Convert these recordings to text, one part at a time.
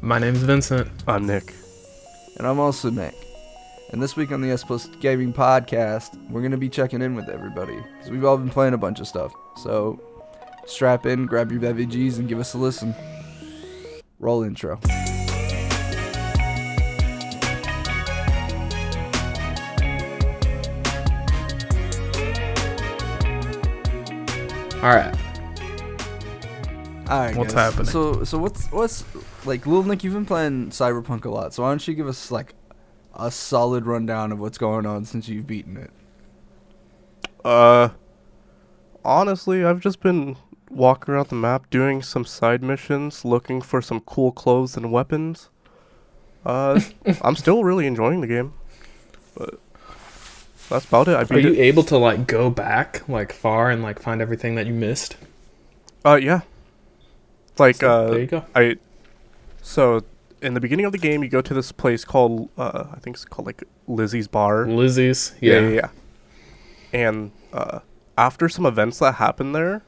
My name's Vincent. I'm Nick. And I'm also Nick. And this week on the S Plus Gaming Podcast, we're going to be checking in with everybody. Because we've all been playing a bunch of stuff. So strap in, grab your beverages, and give us a listen. Roll intro. All right. All right, What's guys. happening? So, so what's what's like, Lil Nick? You've been playing Cyberpunk a lot, so why don't you give us like a solid rundown of what's going on since you've beaten it? Uh, honestly, I've just been walking around the map doing some side missions, looking for some cool clothes and weapons. Uh, I'm still really enjoying the game, but that's about it. I Are you it. able to like go back like far and like find everything that you missed? Uh, yeah. Like, So, uh, there you go. I. So in the beginning of the game, you go to this place called uh, I think it's called like Lizzie's Bar. Lizzie's. Yeah, Yeah. yeah. And uh, after some events that happened there,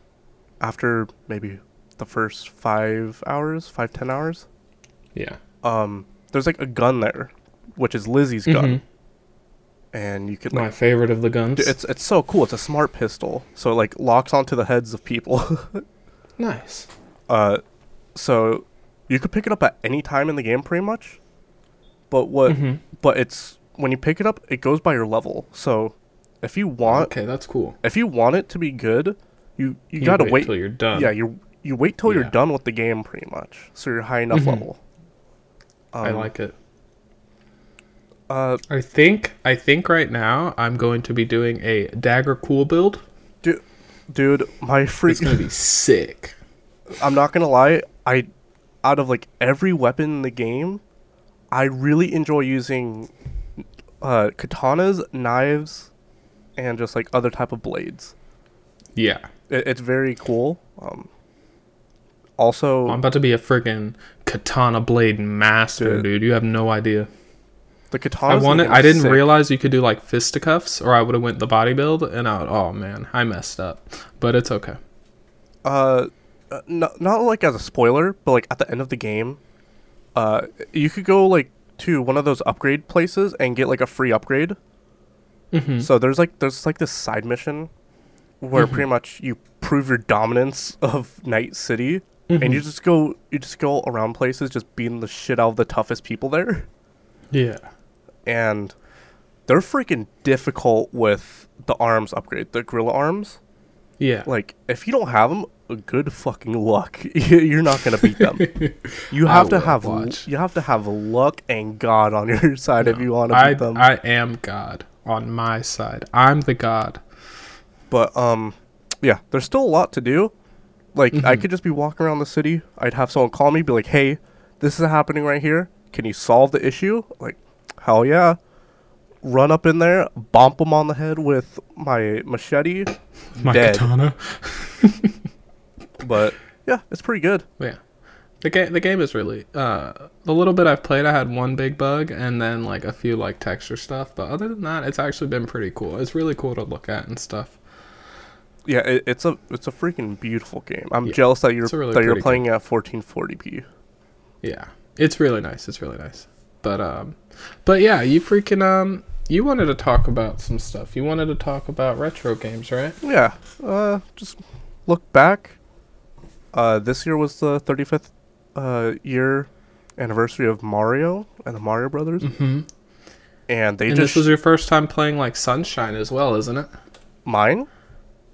after maybe the first five hours, five ten hours, Yeah. um, there's like a gun there, which is Lizzie's gun, Mhm. and you could My favorite of the guns. It's it's so cool. It's a smart pistol, so it like locks onto the heads of people. nice. uh, so you could pick it up at any time in the game, pretty much. But what? Mhm. But it's when you pick it up, it goes by your level. So if you want Okay, that's cool. if you want it to be good, you you, You gotta wait wait. till you're done. Yeah, you you wait till you're done with the game, pretty much. So you're high enough Mhm. level. I Um, like it. Uh, I think I think right now I'm going to be doing a dagger cool build. dude, my freak. It's gonna be sick. I'm not gonna lie. I, out of like every weapon in the game, I really enjoy using, uh, katanas, knives, and just like other type of blades. Yeah. It, it's very cool. Um. Also, I'm about to be a friggin' katana blade master, Dude. dude. You have no idea. the katana. I wanted. I didn't sick. realize you could do like fisticuffs, or I would have went the body build, and I would. Oh man, I messed up, but it's okay. uh, uh, not not like as a spoiler, but like at the end of the game, uh, you could go like to one of those upgrade places and get like a free upgrade. Mm-hmm. So there's like there's like this side mission where Mhm. pretty much you prove your dominance of Night City, Mm-hmm. and you just go you just go around places just beating the shit out of the toughest people there, yeah. and they're freaking difficult with the arms upgrade, the gorilla arms. Yeah. like if you don't have them good fucking luck you're not gonna beat them you have to have watch. you have to have luck and god on your side if you want to beat them I am God on my side. I'm the God. but um yeah there's still a lot to do like i Mhm. could just be walking around the city i'd have someone call me be like hey this is happening right here can you solve the issue like hell yeah run up in there bump them on the head with my machete My Dead. katana. But yeah it's pretty good Yeah. The game the game is really uh the little bit I've played I had one big bug and then like a few like texture stuff, but other than that it's actually been pretty cool. It's really cool to look at and stuff. Yeah, it, it's a it's a freaking beautiful game. I'm Yeah, jealous that you're it's a really that you're pretty playing at 1440p. Yeah. It's really nice. It's really nice. But um but yeah, you freaking um you wanted to talk about some stuff. You wanted to talk about retro games, right? Yeah. Uh, just look back. Uh, this year was the 35th uh year anniversary of Mario and the Mario Brothers, Mm-hmm. and they And just this was your first time playing like Sunshine as well, isn't it? mine.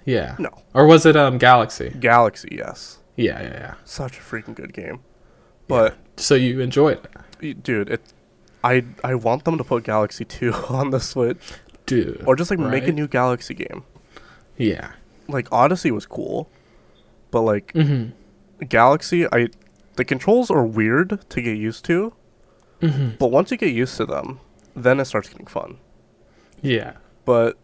Yeah. No, Or was it um Galaxy? Galaxy. Yes, Yeah, yeah, yeah. such a freaking good game. But So you enjoyed it. dude, it. I I want them to put Galaxy 2 on the Switch, Dude. or just like make a new Galaxy game. Yeah. Like Odyssey was cool, but like Mm-hmm. Galaxy, I the controls are weird to get used to, Mm-hmm. but once you get used to them, then it starts getting fun. Yeah. But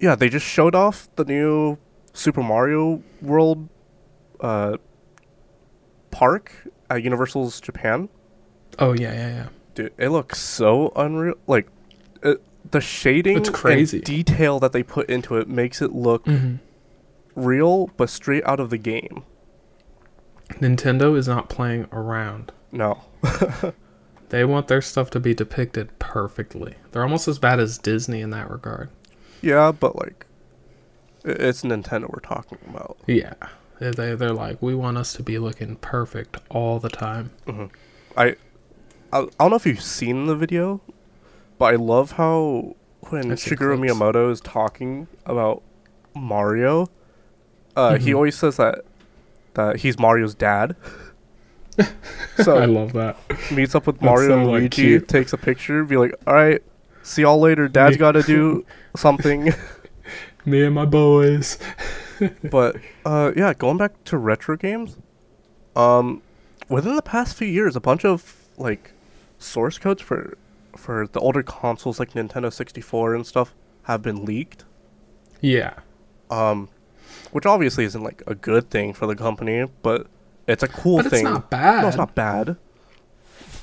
yeah, they just showed off the new Super Mario World uh, park at Universal's Japan. Oh yeah, yeah, yeah. Dude, it looks so unreal. Like it, the shading It's crazy. and detail that they put into it makes it look Mm-hmm. Real but straight out of the game. Nintendo is not playing around. No. They want their stuff to be depicted perfectly. They're almost as bad as Disney in that regard. Yeah, but like, it's Nintendo we're talking about. Yeah. They, they, they're like, we want us to be looking perfect all the time. Mm-hmm. I, I, I don't know if you've seen the video, but I love how when Shigeru. Miyamoto is talking about Mario, uh, he Mhm. always says that that he's Mario's dad. so I love that. meets up with That's Mario so, and like, Luigi, cute. takes a picture, be like, "All right, see y'all later. Dad's got to do something." Me and my boys. but uh, yeah, going back to retro games, um, within the past few years, a bunch of like source codes for for the older consoles like Nintendo 64 and stuff have been leaked. Yeah. Um, which obviously isn't like a good thing for the company, but it's a cool But it's not bad. No, it's not bad.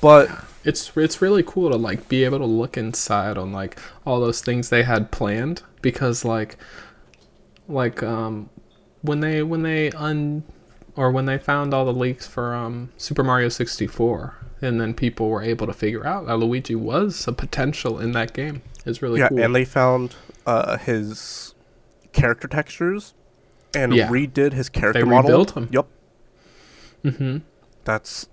But it's it's really cool to like be able to look inside on like all those things they had planned because like like um when they when they un or when they found all the leaks for um Super Mario 64 and then people were able to figure out that Luigi was a potential in that game. It's really yeah, cool. and they found uh, his character textures and Yeah. redid his character they model. rebuilt him. Yep, Mhm. that's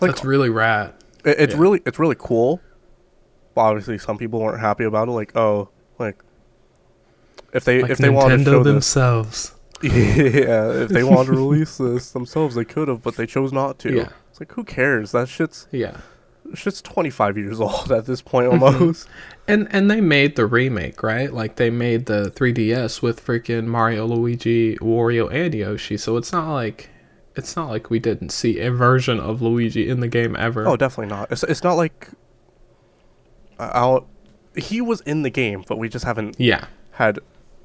like That's really rad. It, it's Yeah. really it's really cool. Obviously, some people weren't happy about it. Like, oh, like if they Like if they wanted to Nintendo show this, themselves. yeah, if they wanted to release this themselves, they could have, but they chose not to. Yeah. It's like who cares? That shit's Yeah. Shit's twenty five years old at this point almost. And and they made the remake, right? Like they made the 3DS with freaking Mario, Luigi, Wario, and Yoshi. So it's not like it's not like we didn't see a version of Luigi in the game ever. oh, definitely not. It's it's not like I I'll, he was in the game, but we just haven't yeah, had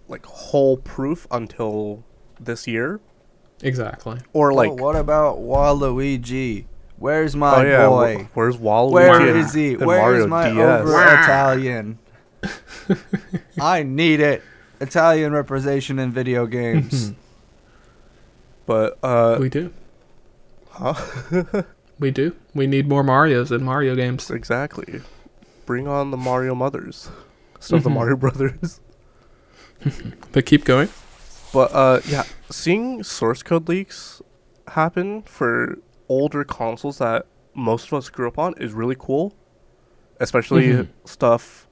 like whole proof until this year, exactly. or like. Well, what about Waluigi? Where's my Oh yeah, boy? where's Waluigi? Where and- is he? and Where Mario is my DS? over Italian? I need it. Italian representation in video games. But uh, we do. huh? We do. We need more Mario's in Mario games. exactly. Bring on the Mario mothers, instead of the Mhm. Mario brothers. But keep going. But uh, yeah, seeing source code leaks happen for older consoles that most of us grew up on is really cool. Especially Mhm. stuff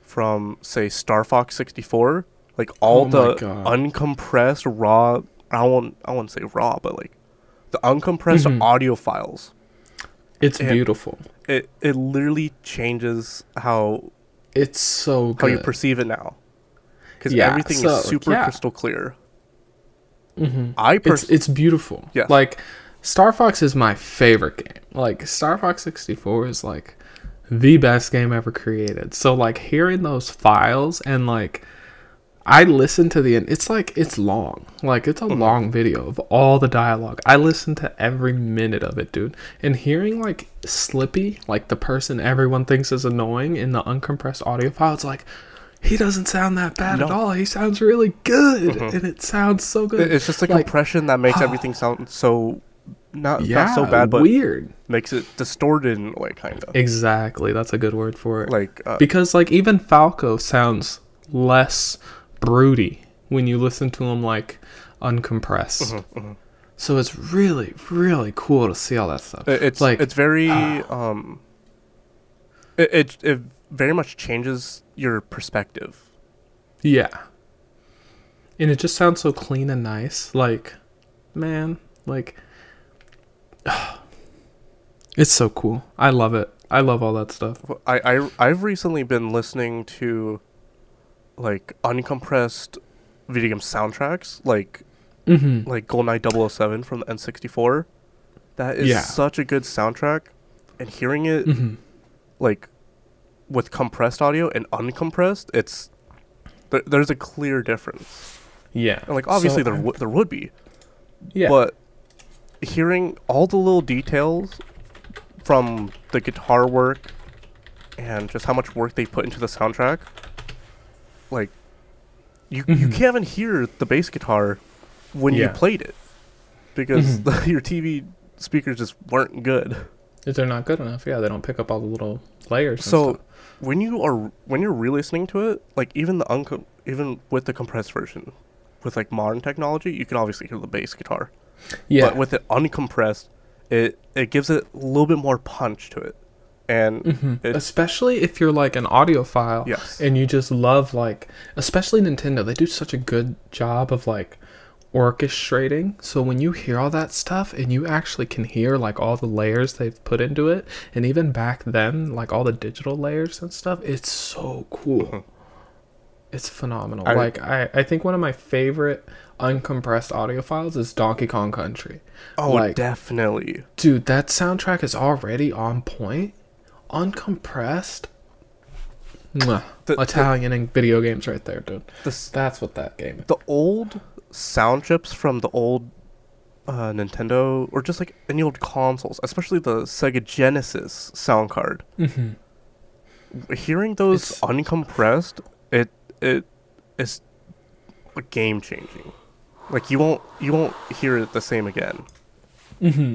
from say Star Fox 64, like all Oh the uncompressed raw. I won't. I won't say raw, but like the uncompressed Mhm. audio files. It's Yeah. beautiful. It it literally changes how It's so how you perceive it now. Because Yeah, everything so, is super yeah. crystal clear. Mm-hmm. I It's pers- it's beautiful. Yeah, Like Star Fox is my favorite game. Like Star Fox 64 is like the best game ever created. So like hearing those files and like I listen to the end. it's like it's long. Like it's a Mm-hmm. long video of all the dialogue. I listen to every minute of it, dude. And hearing like Slippy, like the person everyone thinks is annoying in the uncompressed audio file, it's like he doesn't sound that bad at all. He sounds really good, Mhm. and it sounds so good. It's just the Like, compression that makes everything sound so not yeah, not so bad, but weird. makes it distorted in a way, kind of Exactly, that's a good word for it. like uh, because like even Falco sounds less broody when you listen to him like uncompressed. mhm, mhm. So it's really really cool to see all that stuff. It's like- it's very um. It, it it very much changes your perspective. Yeah. And it just sounds so clean and nice. Like, man, like It's so cool. I love it. I love all that stuff. I I I've recently been listening to like uncompressed video game soundtracks, like Mhm. like GoldenEye 007 from the N64. That is Yeah. such a good soundtrack, and hearing it Mhm. like with compressed audio and uncompressed, it's there, there's a clear difference. Yeah. And like obviously So there w- there would be, Yeah. but hearing all the little details from the guitar work and just how much work they put into the soundtrack, like you you Mhm. can't even hear the bass guitar when you played it because Mhm. your TV speakers just weren't good. If they're not good enough, yeah, they don't pick up all the little layers. So when you are when you're re-listening to it, like even the unco- even with the compressed version, with like modern technology, you can obviously hear the bass guitar. Yeah, But with it uncompressed, it it gives it a little bit more punch to it, and Mhm. it, especially if you're like an audiophile yes, and you just love like especially Nintendo they do such a good job of like orchestrating. So when you hear all that stuff and you actually can hear like all the layers they've put into it and even back then like all the digital layers and stuff it's so cool. Mhm. it's phenomenal. I- like I, I think one of my favorite uncompressed audio files is donkey kong country oh like- definitely. dude that soundtrack is already on point uncompressed Mwah. The- the- italian and video games right there dude The that's what that game is the old sound chips from the old uh, Nintendo or just like any old consoles, especially the Sega Genesis sound card. mm-hmm. Hearing those It's- uncompressed, it it is game changing. Like you won't you won't hear it the same again. Mm-hmm.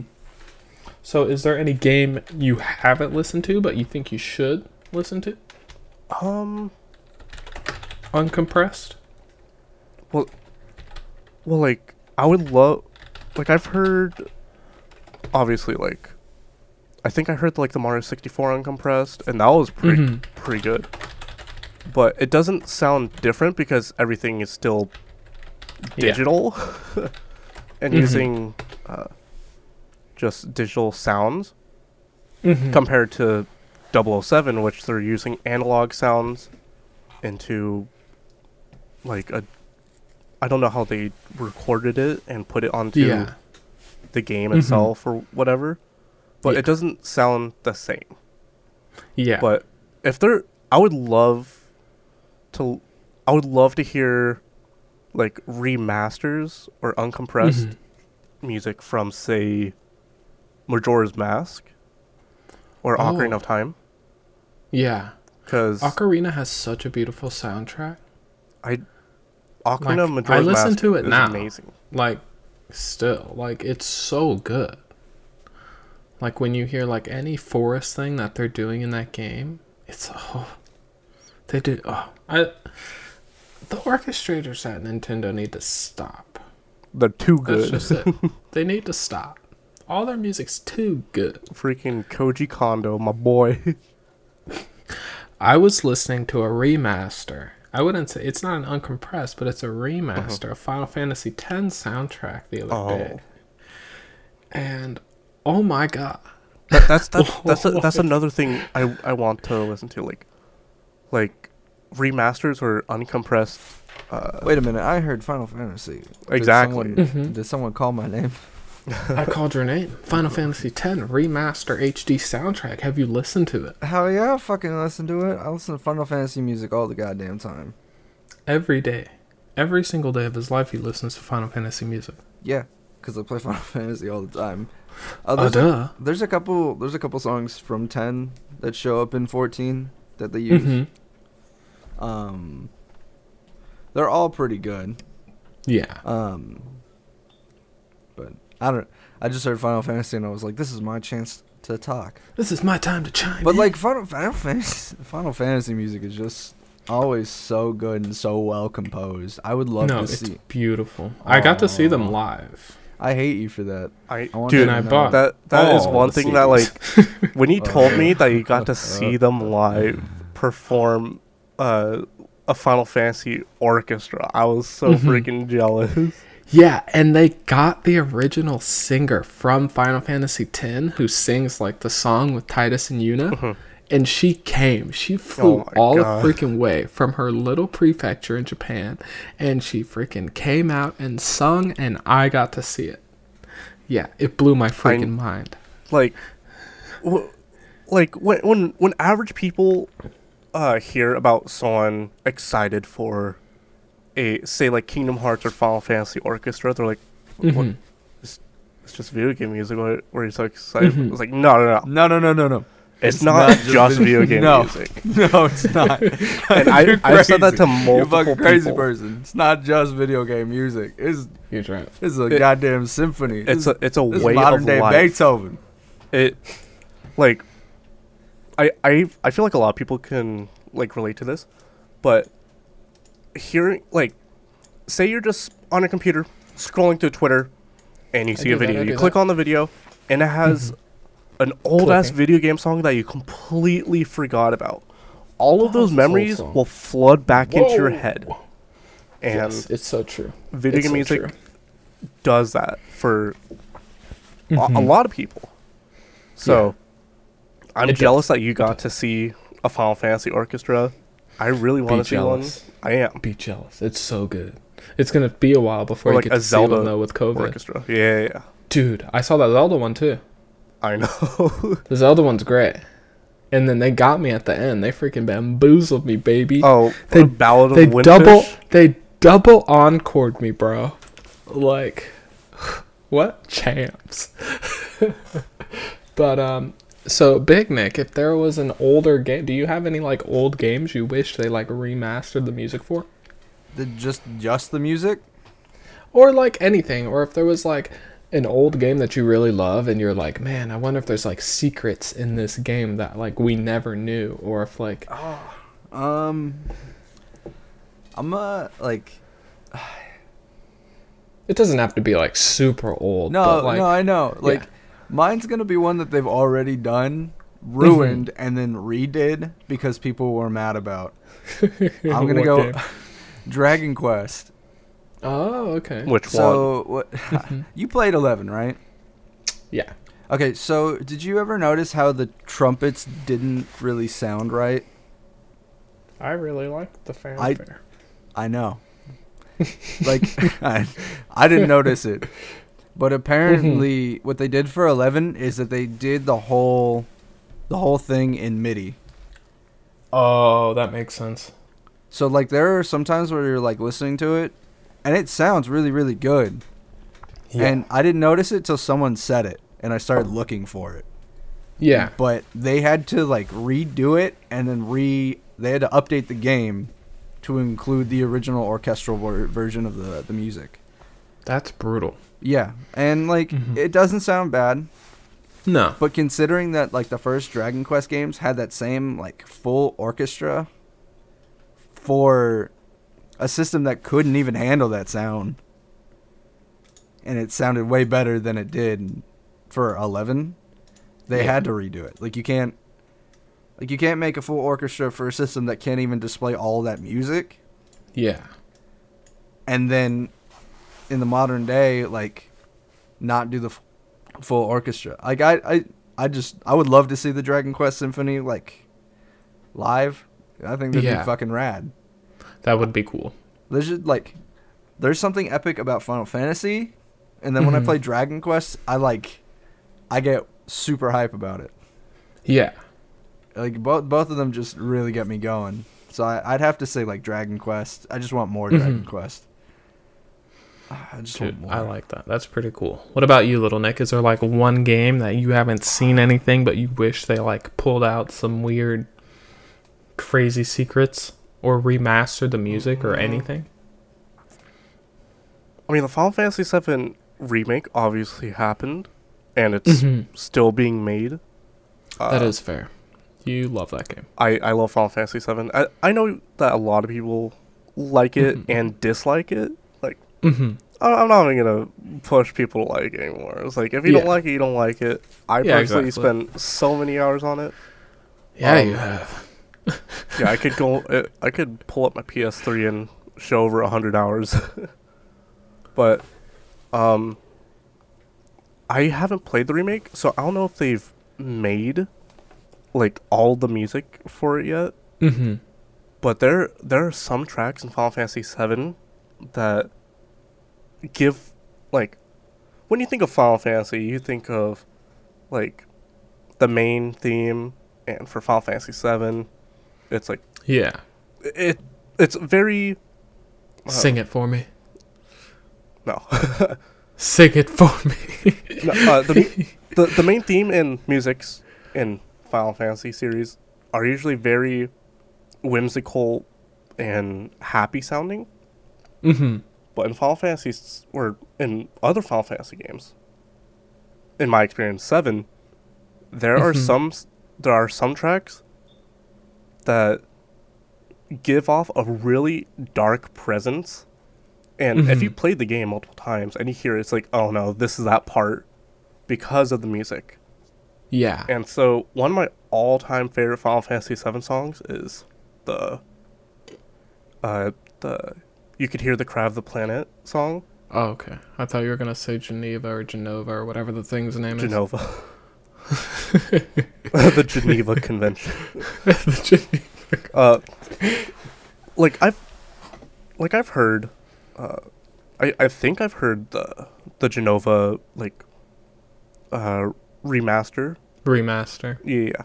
so is there any game you haven't listened to but you think you should listen to Um, uncompressed well, well, like I would love, like I've heard, obviously like, I think I heard like the Mario sixty four uncompressed, and that was pretty Mhm. pretty good. But it doesn't sound different because everything is still Yeah. digital and Mhm. using uh, just digital sounds Mhm. compared to 007, which they're using analog sounds into like a. I don't know how they recorded it and put it onto yeah the game Mhm. itself or whatever, but Yeah. it doesn't sound the same. yeah But if they're, I would love to, I would love to hear like remasters or uncompressed Mhm. music from say Majora's Mask or Oh. Ocarina of Time yeah because ocarina has such a beautiful soundtrack I Ocarina like, I listen Mask to it is now. amazing. like still like it's so good like when you hear like any forest thing that they're doing in that game it's oh they do oh i the orchestrators at nintendo need to stop. They're too that's good. just it. They need to stop. All their music's too good. Freaking Koji Kondo, my boy. i was listening to a remaster. I wouldn't say it's not an uncompressed but it's a remaster of final fantasy x soundtrack the other Oh. day. And oh my god. That, that's that's that's, a, that's another thing I I want to listen to like like remasters or uncompressed. Uh, Wait a minute, I heard Final Fantasy. Did Exactly. someone- Mhm. Did someone call my name? I called your name. Final Fantasy X remaster HD soundtrack. Have you listened to it Hell yeah, I fucking listen to it. I listen to Final Fantasy music all the goddamn time. every day? Every single day of his life, he listens to Final Fantasy music. Yeah, because I play Final Fantasy all the time. Uh, Oh, there's, a, duh. there's a couple. There's a couple songs from 10 that show up in 14 that they use. hmm Um, they're all pretty good. Yeah. Um, but I don't. I just heard Final Fantasy and I was like, this is my chance to talk. This is my time to chime But in. like Final Final Fantasy, Final Fantasy music is just always so good and so well composed. I would love no, to it's see. beautiful. I got to see them live. I hate you for that. I I want dude, I bought that that is one the thing that like when you told me that you got to see them live perform uh, a Final Fantasy orchestra, I was so Mhm. freaking jealous. Yeah, and they got the original singer from Final Fantasy X who sings like the song with Tidus and Yuna. Mhm. And she came. She flew Oh all God. the freaking way from her little prefecture in Japan. And she freaking came out and sung, and I got to see it. Yeah, it blew my freaking mind. like w- like when when when average people uh hear about someone excited for a say like Kingdom Hearts or Final Fantasy orchestra, they're like, what? Mhm. It's just video game music. What, what are you so excited? Mhm. It's like no, no, no. No, no, no, no, no. It's, not, not just, just video video- game No. music. No, it's not. And I, I've said that crazy. to You're a fucking crazy people. person. It's not just video game music. It's Huge rant. it's a It- goddamn symphony. It's This- a it's a way modern of day life. Beethoven. It like I I I feel like a lot of people can like relate to this, but hearing like say you're just on a computer scrolling through Twitter and you see a video, I you click that. on the video and it has an old ass video game song that you completely forgot about. All of those it's this old memories will flood back into your head. And yes, it's so true. video game so music true. does that for a, a Mhm. lot of people. So I'm It does. jealous that you got to see a Final Fantasy orchestra. I really want to see jealous. one. I am. Be jealous. It's so good. It's gonna be a while before Or like get a to see them Zelda though with COVID. Orchestra. Yeah, yeah, yeah. Dude, I saw that Zelda one too. I know. The Zelda one's great. And then they got me at the end. They freaking bamboozled me, baby. oh, They- the Ballad of they Windfish. double they double encored me, bro. Like what champs. but um so Big Nick, if there was an older game, do you have any like old games you wish they like remastered the music for? The, just just the music. Or like anything, or if there was like an old game that you really love and you're like, "Man, I wonder if there's like secrets in this game that like we never knew," or if like Um, I'm uh like it doesn't have to be like super old, no but like no I know like yeah. Mine's gonna be one that they've already done ruined mm-hmm. and then redid because people were mad about. I'm gonna go? Dragon Quest. Oh, okay. Which one? So what? Mm-hmm. you played Eleven, right? Yeah. Okay, so did you ever notice how the trumpets didn't really sound right? I really like the fanfare. I know. like I, I didn't notice it. But apparently mm-hmm. what they did for 11 is that they did the whole the whole thing in MIDI. oh, that makes sense. So like there are some times where you're like listening to it and it sounds really really good. Yeah. And I didn't notice it till someone said it and I started looking for it. yeah. But they had to like redo it and then re they had to update the game to include the original orchestral ver- version of the the music. That's brutal. Yeah, and like Mhm. it doesn't sound bad, No. but considering that like the first Dragon Quest games had that same like full orchestra for a system that couldn't even handle that sound. And it sounded way better than it did for 11. They Yeah. had to redo it. Like you can't like you can't make a full orchestra for a system that can't even display all that music Yeah. and then in the modern day like not do the f- full orchestra like I, I i just i would love to see the dragon quest symphony like live i think that'd Yeah. be fucking rad That would be cool. there's just like there's something epic about final fantasy and then when i Mhm. play dragon quest i like i get super hype about it Yeah. like both both of them just really get me going so I, i'd have to say like dragon quest i just want more Mhm. dragon quest i just Dude, want more I like that. That's pretty cool. What about you, little Nick? Is there like one game that you haven't seen anything, but you wish they like pulled out some weird, crazy secrets or remastered the music or Mm. anything? I mean, the Final Fantasy VII remake obviously happened, and it's still being made. Uh, that is fair. You love that game. I, I love Final Fantasy VII. I, I know that a lot of people like it Mhm. and dislike it. Mm-hmm. I- I'm not even gonna push people to like it anymore. It's like if you don't like it, you don't like it. I Yeah, personally exactly. spent so many hours on it. Yeah, Um, you have. Yeah, I could go. uh, I could pull up my PS3 and show over hundred hours. but, um, I haven't played the remake, so I don't know if they've made like all the music for it yet. Mm-hmm. But there there are some tracks in Final Fantasy VII that give like when you think of Final Fantasy, you think of like the main theme, and for Final Fantasy VII, it's like Yeah. it it's very uh, Sing it for me. no, Sing it for me. no uh, the, the the main theme in music's in Final Fantasy series are usually very whimsical and happy sounding. Mm-hmm. But in Final Fantasy or in other Final Fantasy games, in my experience, seven, there are some there are some tracks that give off a really dark presence. And if you Mhm. played the game multiple times and you hear it, it's like, oh no, this is that part because of the music. Yeah. And so one of my all-time favorite Final Fantasy VII songs is the uh the you could hear the cry of the planet song, Oh, okay. I thought you were gonna say Geneva or Jenova or whatever the thing's name is. Jenova. the Geneva Convention. the Geneva. Uh like I've like I've heard uh I I think I've heard the the Jenova like uh remaster Remaster. Yeah, yeah.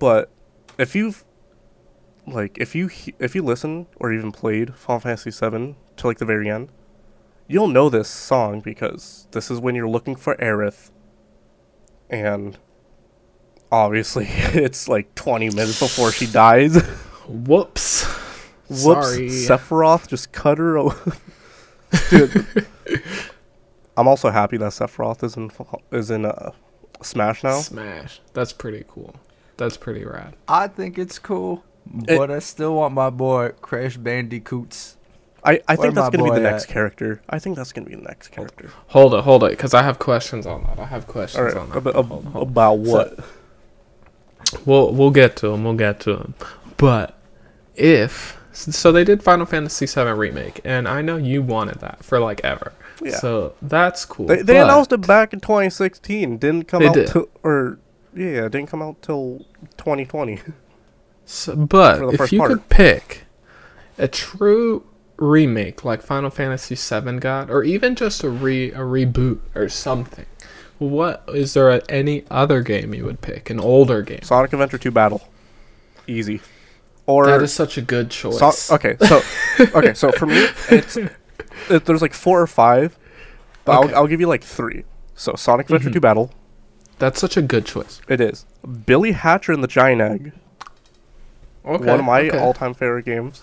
But if you've like if you if you listen or even played Final Fantasy VII to like the very end, you'll know this song because this is when you're looking for Aerith, and obviously it's like 20 minutes before she dies. Whoops. Whoops! Sorry. Sephiroth just cut her. O- Dude, I'm also happy that Sephiroth is in is in uh, Smash now. Smash. That's pretty cool. That's pretty rad. I think it's cool, It- but I still want my boy Crash Bandicoots. I, I think that's gonna be the boy next character. I think that's gonna be the next character. Hold it, hold it, because I have questions on that. I have questions right, on that. about, Hold on, hold on. about what? We'll we'll get to them. We'll get to them. But if so, they did Final Fantasy VII remake, and I know you wanted that for like ever. Yeah. So that's cool. they they announced it back in 2016. Didn't come They out did. till or yeah, didn't come out till 2020. So, but if you part. could pick a true remake like Final Fantasy VII got, or even just a re a reboot or something, what is there a, any other game you would pick? An older game. Sonic Adventure 2 Battle, easy. Or that is such a good choice. So- okay, so okay, so for me, it's it, there's like four or five, but Okay. I'll I'll give you like three. So Sonic Adventure Mhm. 2 Battle, That's such a good choice. it is. Billy Hatcher and the Giant Egg, Okay, one of my okay. all-time favorite games.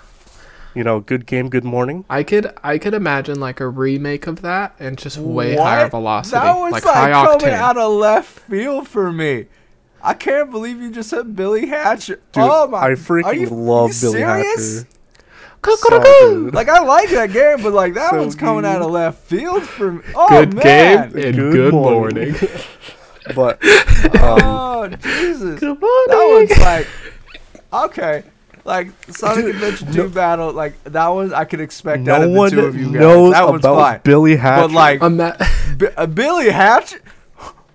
You know, good game, good morning. I could I could imagine like a remake of that and just way What? higher velocity, That was like, like, high coming octane. out of left field for me. I can't believe you just said Billy Hatcher. Dude, oh my! I are freaking you, love you Billy serious? Hatcher. So. Like I like that game, but like that So one's coming out of left field for me. Oh good man! game and Good good, morning. morning. But um, Oh Jesus! good That one's like okay. Like Sonic Dude, Adventure no- 2 Battle, like that one I could expect out no of the one two of you guys. knows that one's about fine. Billy Hatch. But like Ima- B- uh, Billy Hatcher,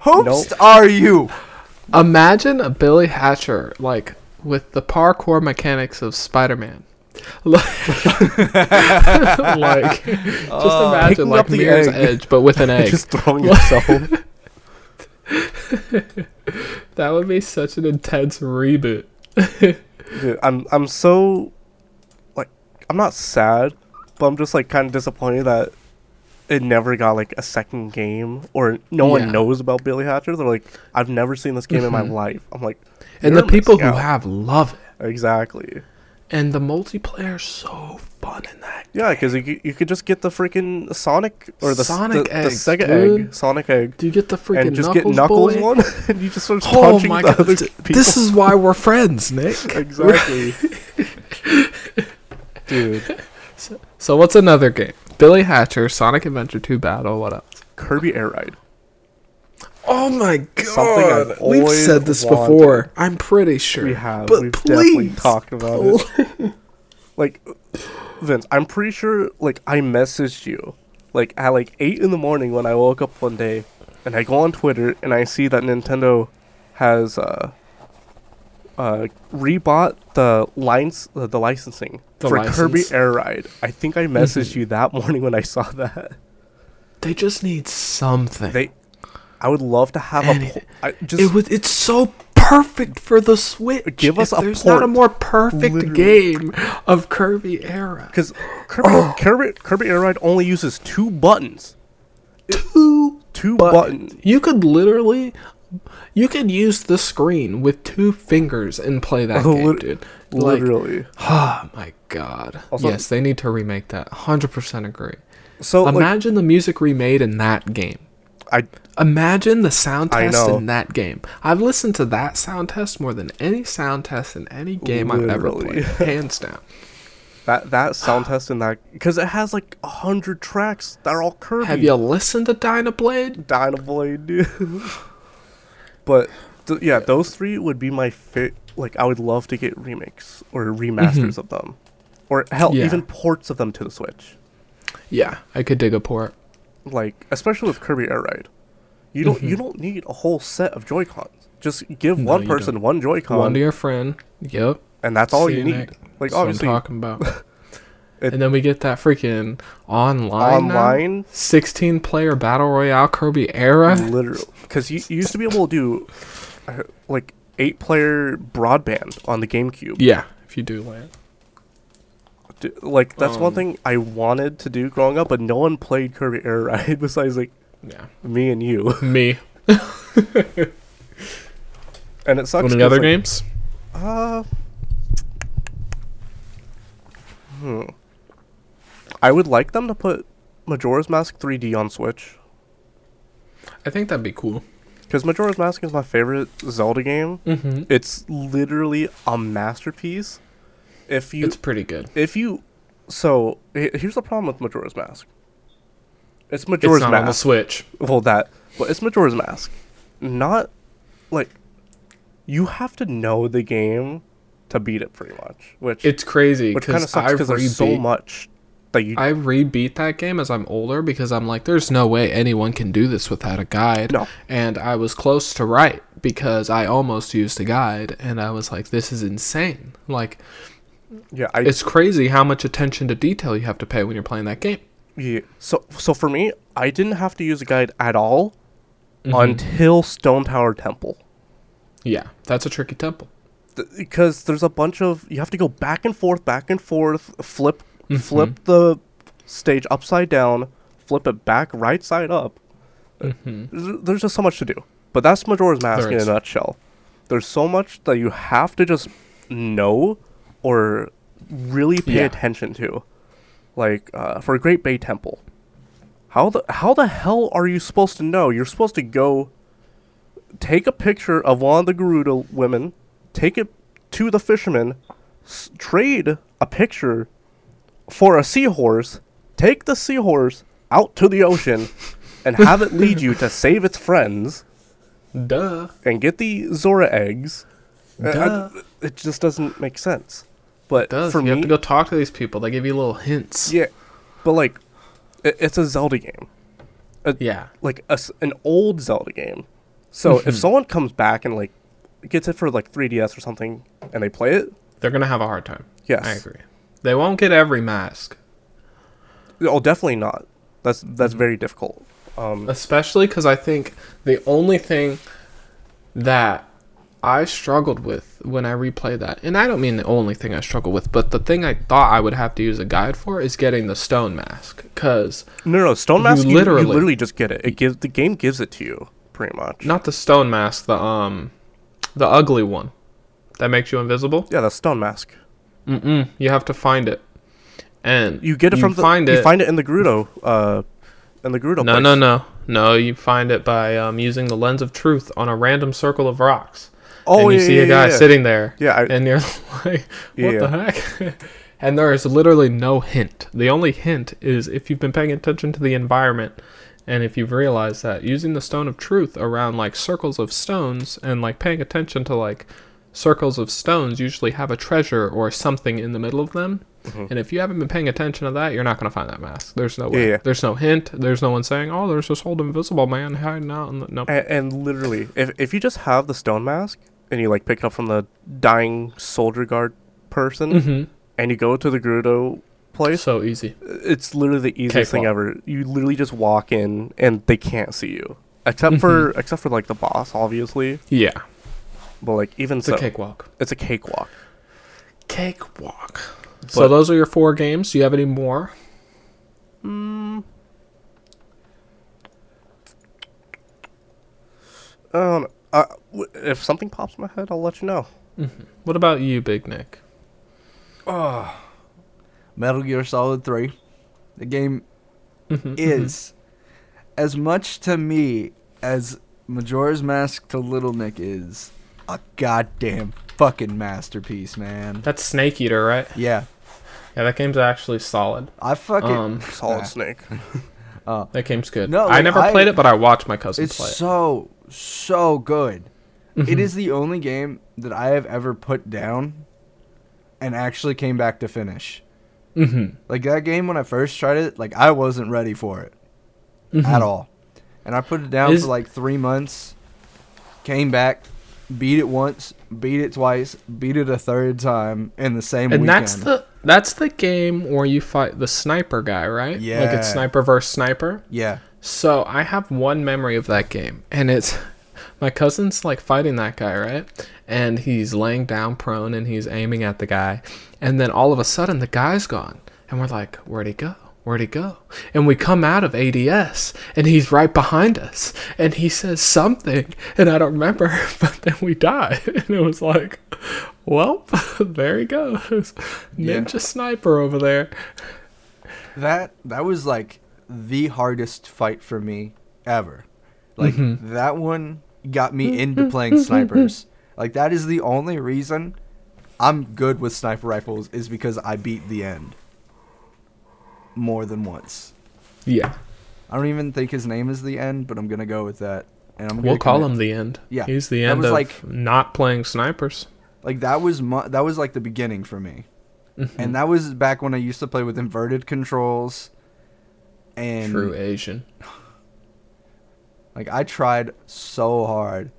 whoops Nope. are you? imagine a Billy Hatcher like with the parkour mechanics of Spider-Man. like, like, just Oh. imagine like the Mirror's egg. Edge, but with an egg. just throwing yourself. that would be such an intense reboot. Dude, I'm I'm so like I'm not sad, but I'm just like kind of disappointed that it never got like a second game or no Yeah. one knows about Billy Hatcher. They're like, I've never seen this game in my Mhm. life. I'm like, And the people who out. have love it. exactly. And the multiplayer's so fun in that. Yeah, because you, could- you could just get the freaking Sonic or the Sonic the, the Sega dude. egg, Sonic egg, Do you get the freaking and just Knuckles get Knuckles boy? one, and you just start Oh punching my god! other th- people. This is why we're friends, Nick. exactly, dude. So, So what's another game? Billy Hatcher, Sonic Adventure 2 Battle. What else? Kirby Air Ride. Oh my god! Something I've We've said this wanted. before. I'm pretty sure. We have. But We've definitely please, talked about it. like, Vince, I'm pretty sure. Like, I messaged you, like at like eight in the morning when I woke up one day, and I go on Twitter and I see that Nintendo has uh, uh, rebought the lines, uh, the licensing The for Kirby? Air Ride. I think I messaged Mhm. you that morning when I saw that. They just need something. They, I would love to have a. Anything. Po- I just it was. It's so perfect for the Switch. Give us If a There's not a more perfect Literally. game of Kirby era. Because Kirby, Kirby, Kirby Air Ride only uses two buttons. Two Two buttons. buttons. You could literally You could use the screen with two fingers and play that Oh, game, lit- dude. Like, Literally. oh my god. Also- yes, they need to remake that. 100% agree. So like, Imagine the music remade in that game. I Imagine the sound I test know. in that game. I've listened to that sound test more than any sound test in any game I've ever Literally. played, hands down. that that sound test in that because it has like a hundred tracks that are all Kirby. Have you listened to Dynablade? Dynablade, dude. but th- yeah, those three would be my fit. Like I would love to get remakes or remasters of them, or hell, Mm-hmm. Yeah. even ports of them to the Switch. Yeah, I could dig a port. Like especially with Kirby Air Ride, you don't you don't need a whole set of Joy Cons. Just give Mm-hmm. No, one person don't. one Joy Con, One to your friend. Yep. and that's all See you need. Like That's what I'm talking about. It- and then we get that freaking online, now? online, 16 player battle royale Kirby era. literally, because you, you used to be able to do uh, like eight player broadband on the GameCube. Yeah, if you do land. D- like that's one Um, thing I wanted to do growing up, but no one played Kirby Air Ride besides like Yeah. me and you. Me. And it sucks. Any other like, games? Uh, hmm. I would like them to put Majora's Mask 3D on Switch I think that'd be cool. because Majora's Mask is my favorite Zelda game. Mm-hmm. It's literally a masterpiece. If you It's pretty good. if you so here's the problem with Majora's Mask. It's Majora's It's not on the Switch. well, that but it's Majora's Mask. Not like you have to know the game to beat it pretty much, which It's crazy which kind of because sucks because there's so much that you I rebeat that game as I'm older because I'm like, there's no way anyone can do this without a guide. No. And I was close to right because I almost used a guide and I was like, this is insane. Like, yeah I it's crazy how much attention to detail you have to pay when you're playing that game. yeah. so so for me I didn't have to use a guide at all Mm-hmm. until Stone Tower Temple Yeah, that's a tricky temple. because there's a bunch of you have to go back and forth back and forth flip Mm-hmm. flip the stage upside down flip it back right side up hmm there's, there's just so much to do but that's Majora's Mask in a nutshell there's so much that you have to just know or really pay Yeah. attention to like uh, for Great Bay Temple how the how the hell are you supposed to know you're supposed to go take a picture of one of the Gerudo women take it to the fisherman s- trade a picture for a seahorse take the seahorse out to the ocean and have it lead you to save its friends Duh. and get the Zora eggs. Uh, I- Duh. it just doesn't make sense. But does. for you me, have to go talk to these people. They give you little hints. yeah, but like, it, it's a Zelda game, Yeah. like a an old Zelda game. So Mm-hmm. if someone comes back and like gets it for like 3DS or something, and they play it, They're going to have a hard time. yes, I agree. They won't get every mask. oh, definitely not. That's Mm-hmm. that's very difficult. Um, especially because I think the only thing that I struggled with when I replay that, and I don't mean the only thing I struggle with, but the thing I thought I would have to use a guide for is getting the stone mask. Because no, no, Stone Mask, you, literally- you literally just get it. It gives the game gives it to you pretty much. not the stone mask, the um, the ugly one that makes you invisible. Yeah, that's Stone Mask. Mm-mm. You have to find it, and You get it from the find you it. find it in the Gerudo, uh, in the Gerudo. no, place. no, no, no. You find it by um, using the lens of truth on a random circle of rocks. Oh, and you yeah, see yeah, a guy yeah, sitting there. Yeah, I, and you're like, what the heck? and there is literally no hint. The only hint is if you've been paying attention to the environment and if you've realized that using the stone of truth around like circles of stones and like paying attention to like circles of stones usually have a treasure or something in the middle of them. Mhm. And if you haven't been paying attention to that, you're not going to find that mask. There's no way. Yeah, yeah. There's no hint. There's no one saying, "Oh, there's this old invisible man hiding out." In the... Nope. and, and literally, if if you just have the stone mask and you like pick up from the dying soldier guard person, hmm and you go to the Gerudo place, So easy. it's literally the easiest thing ever. You literally just walk in and they can't see you, except for except for like the boss, obviously. Yeah. But like even It's so, a cakewalk. it's a cakewalk. Cakewalk. So those are your four games. Do you have any more? Mm. Um, Uh, if something pops in my head, I'll let you know. What about you, Big Nick? Oh, Metal Gear Solid 3. The game Mhm, is as much to me as Majora's Mask to Little Nick is a goddamn fucking masterpiece, man. That's Snake Eater, right? Yeah, Yeah, that game's actually solid. I fucking. Um, Solid Ah. Snake. oh, that game's good. No, I never I- played it, but I watched my cousin it's play it. so so good. It Mhm. is the only game that I have ever put down and actually came back to finish. Mhm. Like that game when I first tried it, like I wasn't ready for it Mhm. at all. And I put it down Is- for like 3 months. Came back, beat it once, beat it twice, beat it a third time in the same And weekend. that's the that's the game where you fight the sniper guy, right? Yeah, Like it's sniper versus sniper. yeah. So I have one memory of that game, and it's my cousin's like fighting that guy, right? And he's laying down prone and he's aiming at the guy, and then all of a sudden the guy's gone, and we're like, where'd he go? Where'd he go? And we come out of ADS, and he's right behind us, and he says something, and I don't remember, but then we die, and it was like, well, there he goes, Yeah. ninja sniper over there. That that was like the hardest fight for me ever. Like Mhm. that one got me into playing snipers. Like that is the only reason I'm good with sniper rifles is because I beat the end more than once. Yeah, I don't even think his name is the end, but I'm gonna go with that. And I'm gonna we'll call commit- him the end. Yeah, he's the that end was of like- not playing snipers. like that was mu- that was like the beginning for me. Mm-hmm. And that was back when I used to play with inverted controls. And True Asian. Like I tried so hard.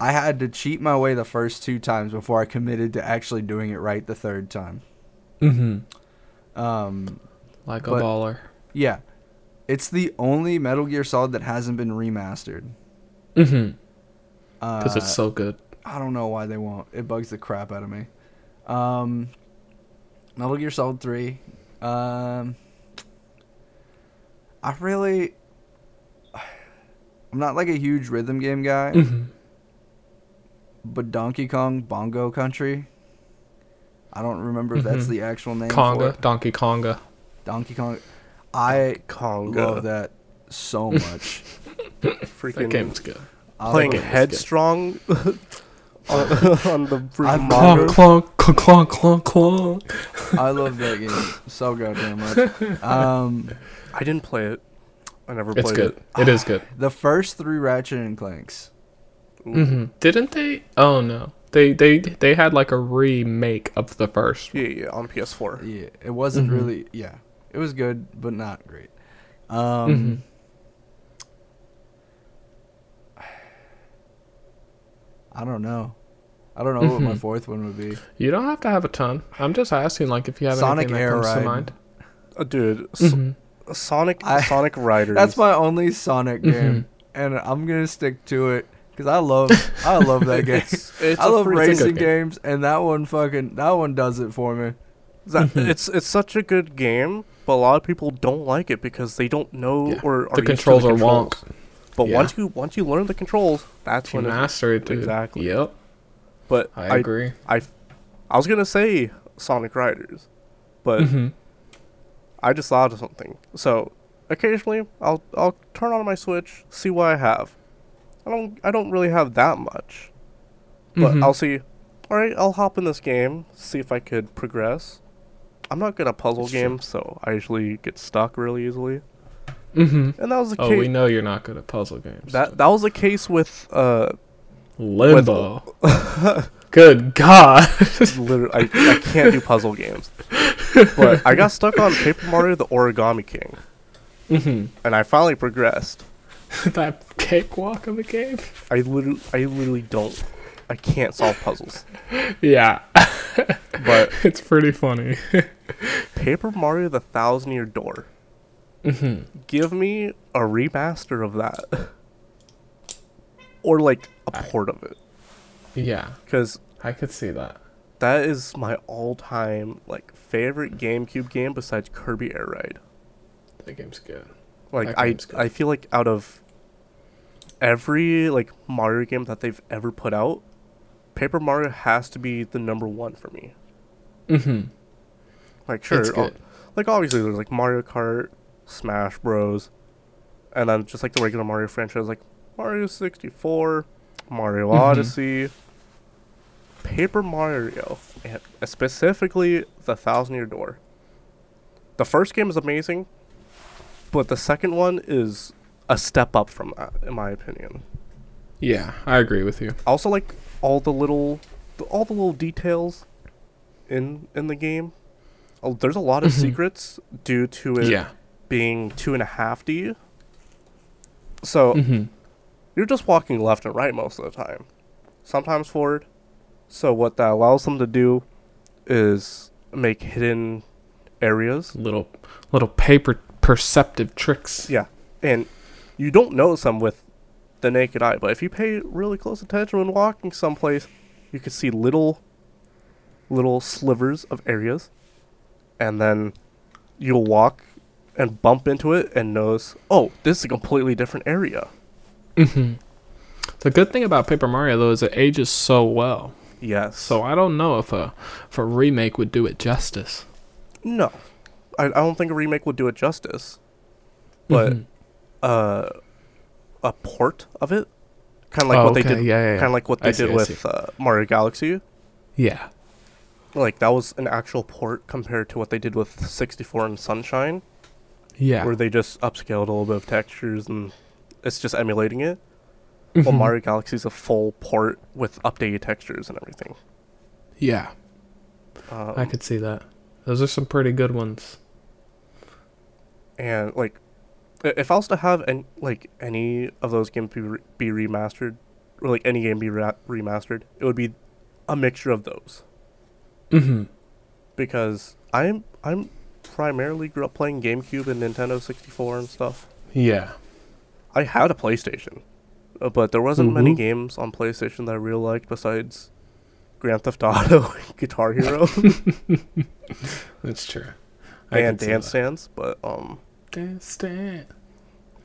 I had to cheat my way the first two times before I committed to actually doing it right the third time. Mm-hmm. Um, Like a But- baller. yeah, it's the only Metal Gear Solid that hasn't been remastered. Mm-hmm. Uh, Because it's so good. I don't know why they won't. It bugs the crap out of me. Um, Metal Gear Solid Three. Um, I really. I'm not like a huge rhythm game guy. Mm-hmm. but Donkey Kong Bongo Country. I don't remember if that's Mhm. the actual name. for Conga, it. Donkey Konga. Donkey Kong. I Conga. love that so much. That Freaking game's good. I playing love- game is good. headstrong on, on the freaking I'm monitor. Clonk, clonk, clonk, clonk, clonk. I love that game so goddamn much. Um, I didn't play it. I never played it. It's played good. It is good. the first three Ratchet and Clanks. Mm-hmm. Didn't they? Oh no. They they they had like a remake of the first. Yeah, yeah, on PS4. Yeah, it wasn't Mhm. really. Yeah, it was good, but not great. Um, Mhm. I don't know. I don't know what my Mhm. fourth one would be. You don't have to have a ton. I'm just asking, like, if you have Sonic anything that Air comes to mind. Uh, dude, S- Mhm. Sonic I- Sonic Riders. That's my only Sonic game, Mhm. and I'm gonna stick to it because I love I love that game. It's, it's I a love freaking- racing game. games, and that one fucking that one does it for me. that- Mhm. it's it's such a good game, but a lot of people don't like it because they don't know Yeah. or are The used to controls are controls. wonk. But Yeah. once you once you learn the controls, that's You when it, master it, dude. Exactly. Yep. But I, I, agree. I I was gonna say Sonic Riders, but hmm I just thought of something. So occasionally I'll I'll turn on my Switch, see what I have. I don't I don't really have that much, but Mhm. I'll see. All right, I'll hop in this game, see if I could progress. I'm not good at puzzle That's true. games, so I usually get stuck really easily. hmm And that was the Oh, case. we know you're not good at puzzle games. that that was the case with uh Limbo. Good God. literally I, I can't do puzzle games. But I got stuck on Paper Mario the Origami King hmm and I finally progressed. that cakewalk of a game. I literally I literally don't I can't solve puzzles. Yeah, But it's pretty funny. Paper Mario the Thousand Year Door. hmm Give me a remaster of that. or like a I- port of it. Yeah, Cuz I could see that. That is my all-time like favorite GameCube game besides Kirby Air Ride. That game's good. Like That I good. I feel like out of every like Mario game that they've ever put out, Paper Mario has to be the number one for me. Mm-hmm. Like sure, like obviously there's like Mario Kart, Smash Bros, and then just like the regular Mario franchise, like Mario 64, Mario Mhm. Odyssey, Paper Mario, and specifically the Thousand Year Door. The first game is amazing, but the second one is a step up from that, in my opinion. Yeah, I agree with you. I also like all the little, the, all the little details in in the game. Oh, there's a lot of Mhm. secrets due to it Yeah. being two and a half D. So Mm-hmm. you're just walking left and right most of the time, sometimes forward. So what that allows them to do is make hidden areas. Little little paper perceptive tricks. Yeah, and you don't notice them with the naked eye, but if you pay really close attention when walking someplace, you can see little, little slivers of areas, and then you'll walk and bump into it and notice, oh, this is a completely different area. Mm-hmm. The good thing about Paper Mario though is it ages so well. Yes. So I don't know if a if a remake would do it justice. no, I, I don't think a remake would do it justice, but Mhm. uh, a port of it, kind of like Oh, what they okay, did, yeah, yeah, yeah. kind of like what they did with uh, Mario Galaxy. yeah. like that was an actual port compared to what they did with 64 and Sunshine, Yeah. where they just upscaled a little bit of textures and it's just emulating it. Well, Mhm. Mario Galaxy is a full port with updated textures and everything. Yeah, Um, I could see that. Those are some pretty good ones. and like, if I was to have any like any of those games be, re- be remastered, or like any game be ra- remastered, it would be a mixture of those Mm-hmm. because I'm I'm primarily grew up playing GameCube and Nintendo 64 and stuff. Yeah. I had a PlayStation, uh, but there wasn't many Mhm. games on PlayStation that I really liked besides Grand Theft Auto, and Guitar Hero, That's true. I and Dance. Dance. But um, Dance Dance.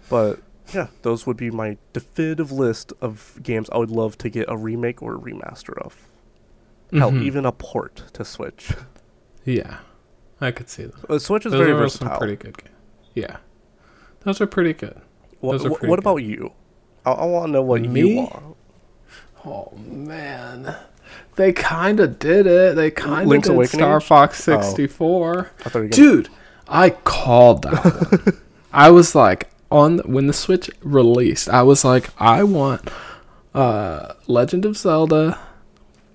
but yeah, those would be my definitive list of games I would love to get a remake or a remaster of. Hell, Mhm. even a port to Switch. Yeah, I could see that. Uh, Switch is Those very are versatile. pretty good games. Yeah, those are pretty good. What, are pretty what good. about you? I, I want to know what Me? you want. Oh man, they kind of did it. They kind of did Awakening? Star Fox Oh. 64. I thought you were gonna- Dude, I called that. I was like, on when the Switch released, I was like, I want uh Legend of Zelda,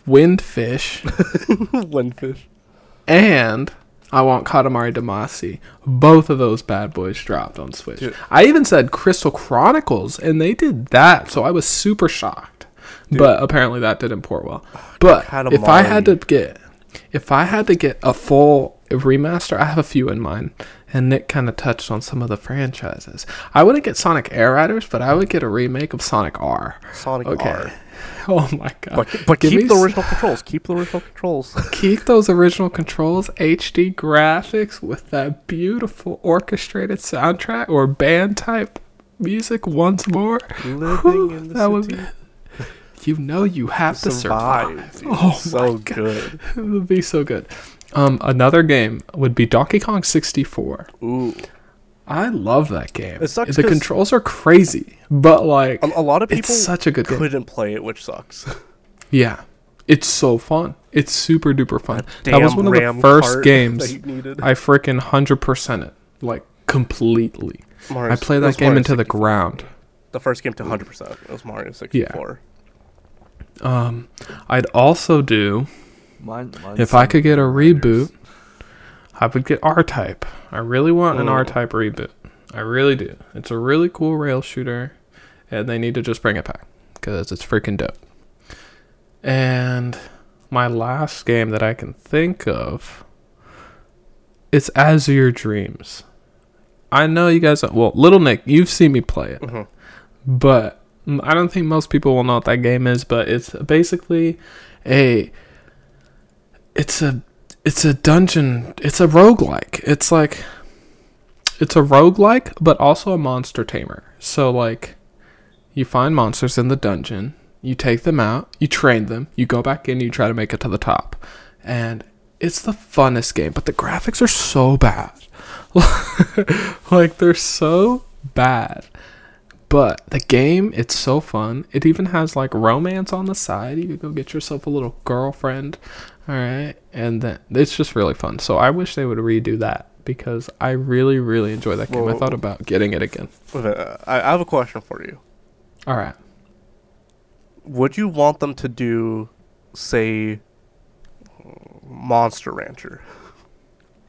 Windfish, Windfish. and I want Katamari Damacy. Both of those bad boys dropped on Switch. Dude. I even said Crystal Chronicles, and they did that, so I was super shocked. But apparently that didn't port well. But if I had to get, if I had to get a full remaster, I have a few in mind. And Nick kind of touched on some of the franchises. I wouldn't get Sonic Air Riders, but I would get a remake of Sonic R. Sonic Okay. R. Oh my god! But, but keep the s- original controls. Keep the original controls. keep those original controls, HD graphics with that beautiful orchestrated soundtrack or band type music once more. Living in the that would city. you know you have to survive. dude. Oh so my God. good. it would be so good. Um, another game would be Donkey Kong 64. Ooh. I love that game. It sucks the 'cause- controls are crazy, but like A, a lot of people it's such a good couldn't play it, which sucks. Yeah, it's so fun. It's super duper fun. that Damn was one of RAM the first games that you needed. I freaking hundred percent it like completely. Mario I s- played it that game Mario into the ground. The first game to 100%. It was Mario 64. Um, I'd also do Mine, if I could get a Riders. reboot. I would get R Type. I really want an. R Type reboot. I really do. It's a really cool rail shooter, and they need to just bring it back because it's freaking dope. And my last game that I can think of, it's Azure Dreams. I know you guys. Well, Little Nick, you've seen me play it Mhm. but I don't think most people will know what that game is. But it's basically a it's a it's a dungeon. It's a roguelike. It's like it's a roguelike, but also a monster tamer. So like you find monsters in the dungeon, you take them out, you train them, you go back in, you try to make it to the top. And it's the funnest game, but the graphics are so bad. like they're so bad. But the game, it's so fun. It even has like romance on the side. You could go get yourself a little girlfriend. All right. And then it's just really fun. So I wish they would redo that because I really, really enjoy that game. I thought about getting it again. Wait I, I have a question for you. All right. Would you want them to do, say, Monster Rancher?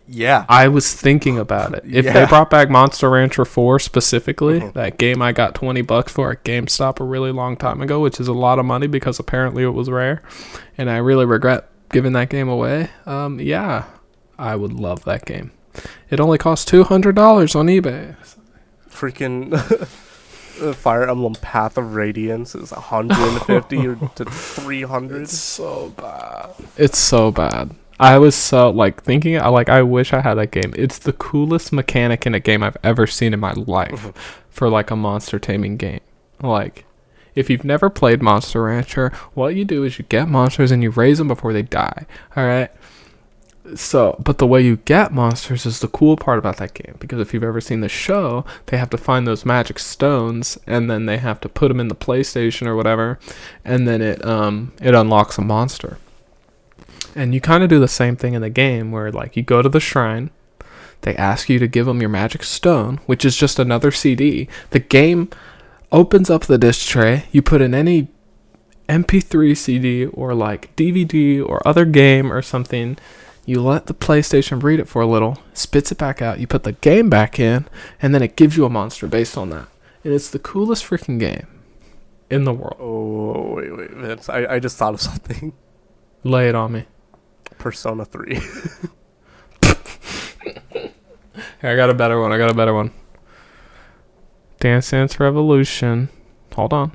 Yeah. I was thinking about it. If they brought back Monster Rancher 4 specifically, Mhm. that game I got 20 bucks for at GameStop a really long time ago, which is a lot of money because apparently it was rare, and I really regret giving that game away. Um, yeah, I would love that game. It only costs $200 on eBay. Freaking Fire Emblem Path of Radiance is 150 or to 300. It's so bad. It's so bad. I was so like thinking I like I wish I had that game. It's the coolest mechanic in a game I've ever seen in my life for like a monster taming game. Like if you've never played Monster Rancher, what you do is you get monsters and you raise them before they die. All right? So, but the way you get monsters is the cool part about that game because if you've ever seen the show, they have to find those magic stones and then they have to put them in the PlayStation or whatever, and then it um it unlocks a monster. And you kind of do the same thing in the game where like you go to the shrine, they ask you to give them your magic stone, which is just another CD. The game opens up the disc tray, you put in any MP3 CD or like DVD or other game or something. You let the PlayStation read it for a little, spits it back out, you put the game back in, and then it gives you a monster based on that. And it's the coolest freaking game in the world. Oh, wait, wait, Vince. I, I just thought of something. Lay it on me. Persona 3. Here, I got a better one. I got a better one. Dance Dance Revolution. Hold on.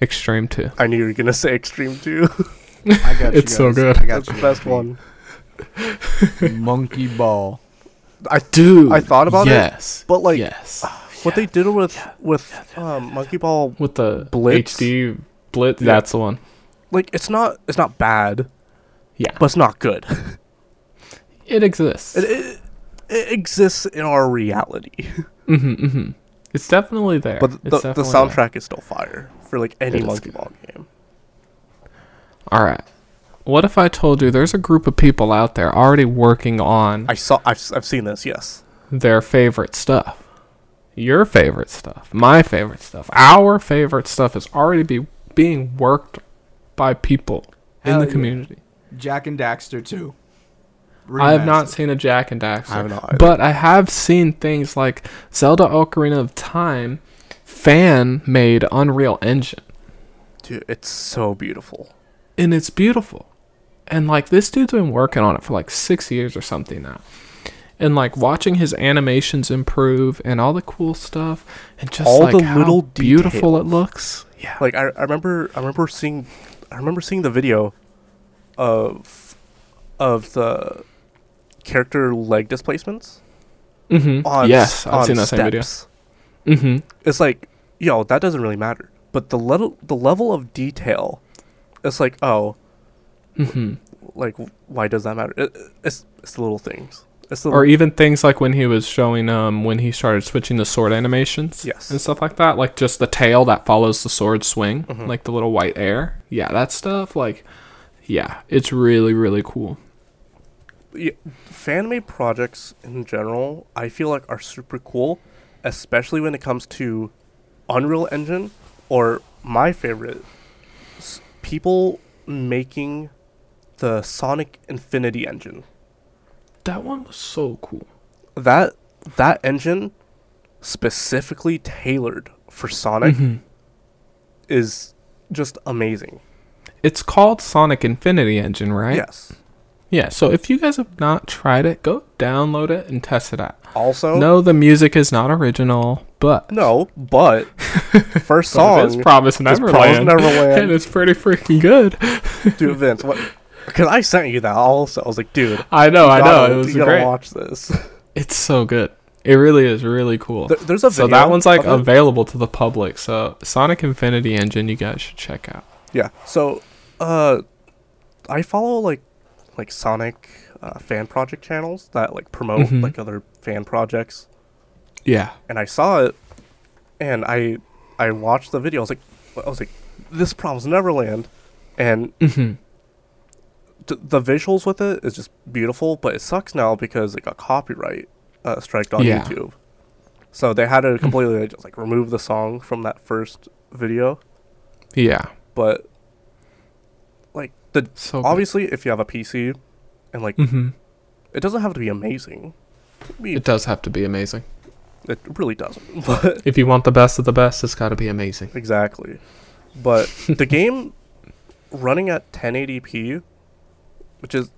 Extreme 2. I knew you were going to say Extreme 2. I got you It's so good. I got That's the you best one. Monkey Ball. I do. I thought about it, yes. but like yes. what they did with with um, Monkey Ball, With the Blitz? HD Blitz. Yeah. That's the one. like it's not it's not bad, Yeah. but it's not good. It exists. It, it, it exists in our reality, Mm hmm Mm hmm It's definitely there. but the, It's the soundtrack is still fire for like any It is Monkey good. Ball game. All right. What if I told you there's a group of people out there already working on I saw I've I've seen this. Yes, their favorite stuff? Your favorite stuff, my favorite stuff, our favorite stuff is already be being worked by people in the yeah. community. Jak and Daxter 2. I have not seen a Jak and Daxter. I have not either. But I have seen things like Zelda Ocarina of Time fan made Unreal Engine. dude, it's so beautiful. And it's beautiful. And like this dude's been working on it for like six years or something now. And like watching his animations improve and all the cool stuff and just All like the how little beautiful it looks. Yeah. Like I, I remember I remember seeing I remember seeing the video of of the character leg displacements Mm-hmm. on yes, I've on seen that same video. Mm-hmm. It's like, yo, that doesn't really matter. But the level the level of detail, it's like, oh, Mm-hmm. like why does that matter? It, it's it's the little things. It's the Or even things like when he was showing um when he started switching the sword animations. Yes. And stuff like that. Like just the tail that follows the sword swing. Mhm. Like the little white air. Yeah, that stuff, like yeah, it's really, really cool. yeah, fan made projects in general, I feel like are super cool, especially when it comes to Unreal Engine or my favorite, s- people making the Sonic Infinity engine. That one was so cool. That that engine specifically tailored for Sonic Mhm. is just amazing. It's called Sonic Infinity Engine, right? Yes. Yeah, so if you guys have not tried it, go download it and test it out. Also, No, the music is not original, but no, but first song, Promise is Promise Neverland, Neverland. and it's pretty freaking good. dude, Vince, what? Because I sent you that also. I was like, dude, I know, I know, gotta- it was you gotta great. watch this. It's so good. It really is really cool. There, there's a so that one's like available to the public. So Sonic Infinity Engine, you guys should check out. Yeah. So, uh, I follow like like Sonic uh, fan project channels that like promote Mhm. like other fan projects, Yeah. and I saw it, and I I watched the video. I was like, I was like, this problem's Neverland, and hmm t- the visuals with it is just beautiful. But it sucks now because it got copyright uh, striked on Yeah. YouTube. So they had to completely just like remove the song from that first video. Yeah. But the So obviously if you have a PC and like hmm it doesn't have to be amazing. I mean, It does have to be amazing. it really doesn't. But If you want the best of the best, it's got to be amazing. exactly. But the game running at 1080p, which is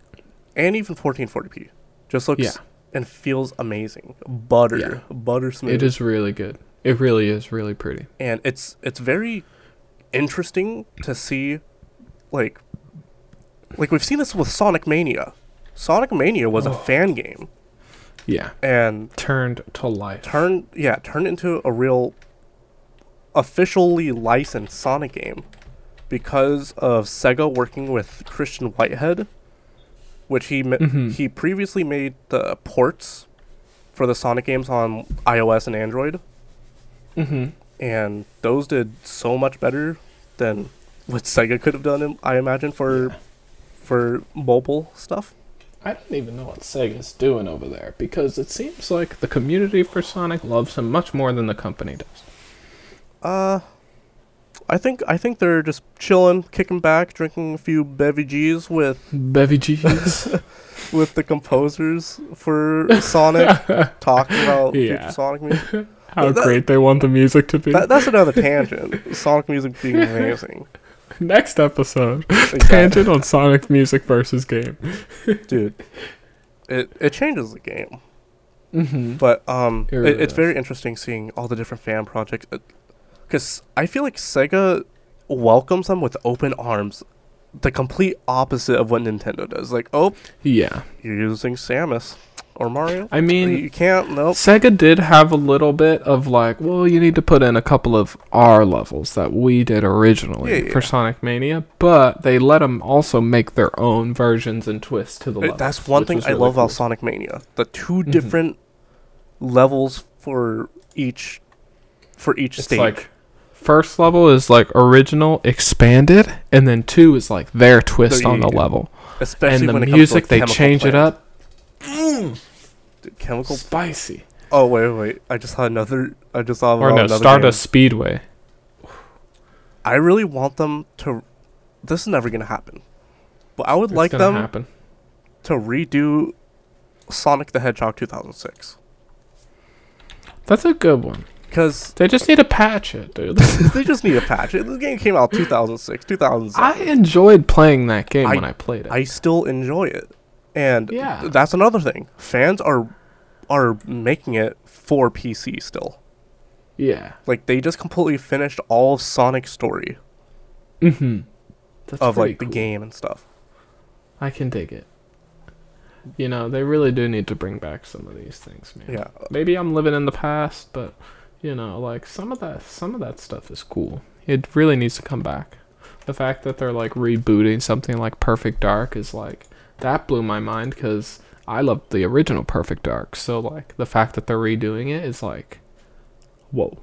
and even 1440p, just looks Yeah. and feels amazing. Butter, Yeah. butter smooth. It is really good. It really is really pretty. and it's it's very interesting to see like like we've seen this with Sonic Mania. Sonic Mania was a Oh. fan game Yeah. and Turned to life. turned yeah, turned into a real officially licensed Sonic game because of Sega working with Christian Whitehead, which he Mhm. he previously made the ports for the Sonic games on iOS and Android. hmm and those did so much better than what Sega could have done. I imagine for Yeah. For mobile stuff. I don't even know what Sega's doing over there because it seems like the community for Sonic loves him much more than the company does. Uh, I think I think they're just chilling, kicking back, drinking a few beverages with Bevy G's. with the composers for Sonic, talking about future Sonic music. How That- great they want the music to be. That, that's another tangent. Sonic music being amazing, Next episode, Exactly. tangent on Sonic music versus game. dude. It it changes the game. Mm-hmm. But um, It it it's does. very interesting seeing all the different fan projects, because I feel like Sega welcomes them with open arms, the complete opposite of what Nintendo does. Like, oh, Yeah, you're using Samus or Mario. I mean, you can't. Nope. Sega did have a little bit of like, well, you need to put in a couple of R levels that we did originally Yeah, for yeah. Sonic Mania, but they let them also make their own versions and twists to the levels. That's one thing I really love cool. about Sonic Mania. The 2 Mhm. different levels for each for each It's stage. like first level is like original expanded, and then two is like their twist on the yeah. level. Especially and the when it comes to, music they change it Plant. Up. Dude, Chemical. Spicy. Oh wait, wait, wait! I just saw another. I just saw Or no, another Stardust game. Speedway. I really want them to. This is never gonna happen, but I would It's like them happen. to redo Sonic the Hedgehog 2006 That's a good one. because They just need to patch it, dude. they just need a patch. It- This game came out 2006, 2007. I enjoyed playing that game I- when I played it. I still enjoy it, and Yeah. that's another thing. Fans are are making it for PC still. yeah. Like they just completely finished all of Sonic's story Mm-hmm. Of like the game and stuff. I can dig it. You know, they really do need to bring back some of these things, man. Yeah, Maybe I'm living in the past, but you know, like some of that some of that stuff is cool. It really needs to come back. The fact that they're like rebooting something like Perfect Dark is like that blew my mind cuz I loved the original Perfect Dark. So like the fact that they're redoing it is like whoa.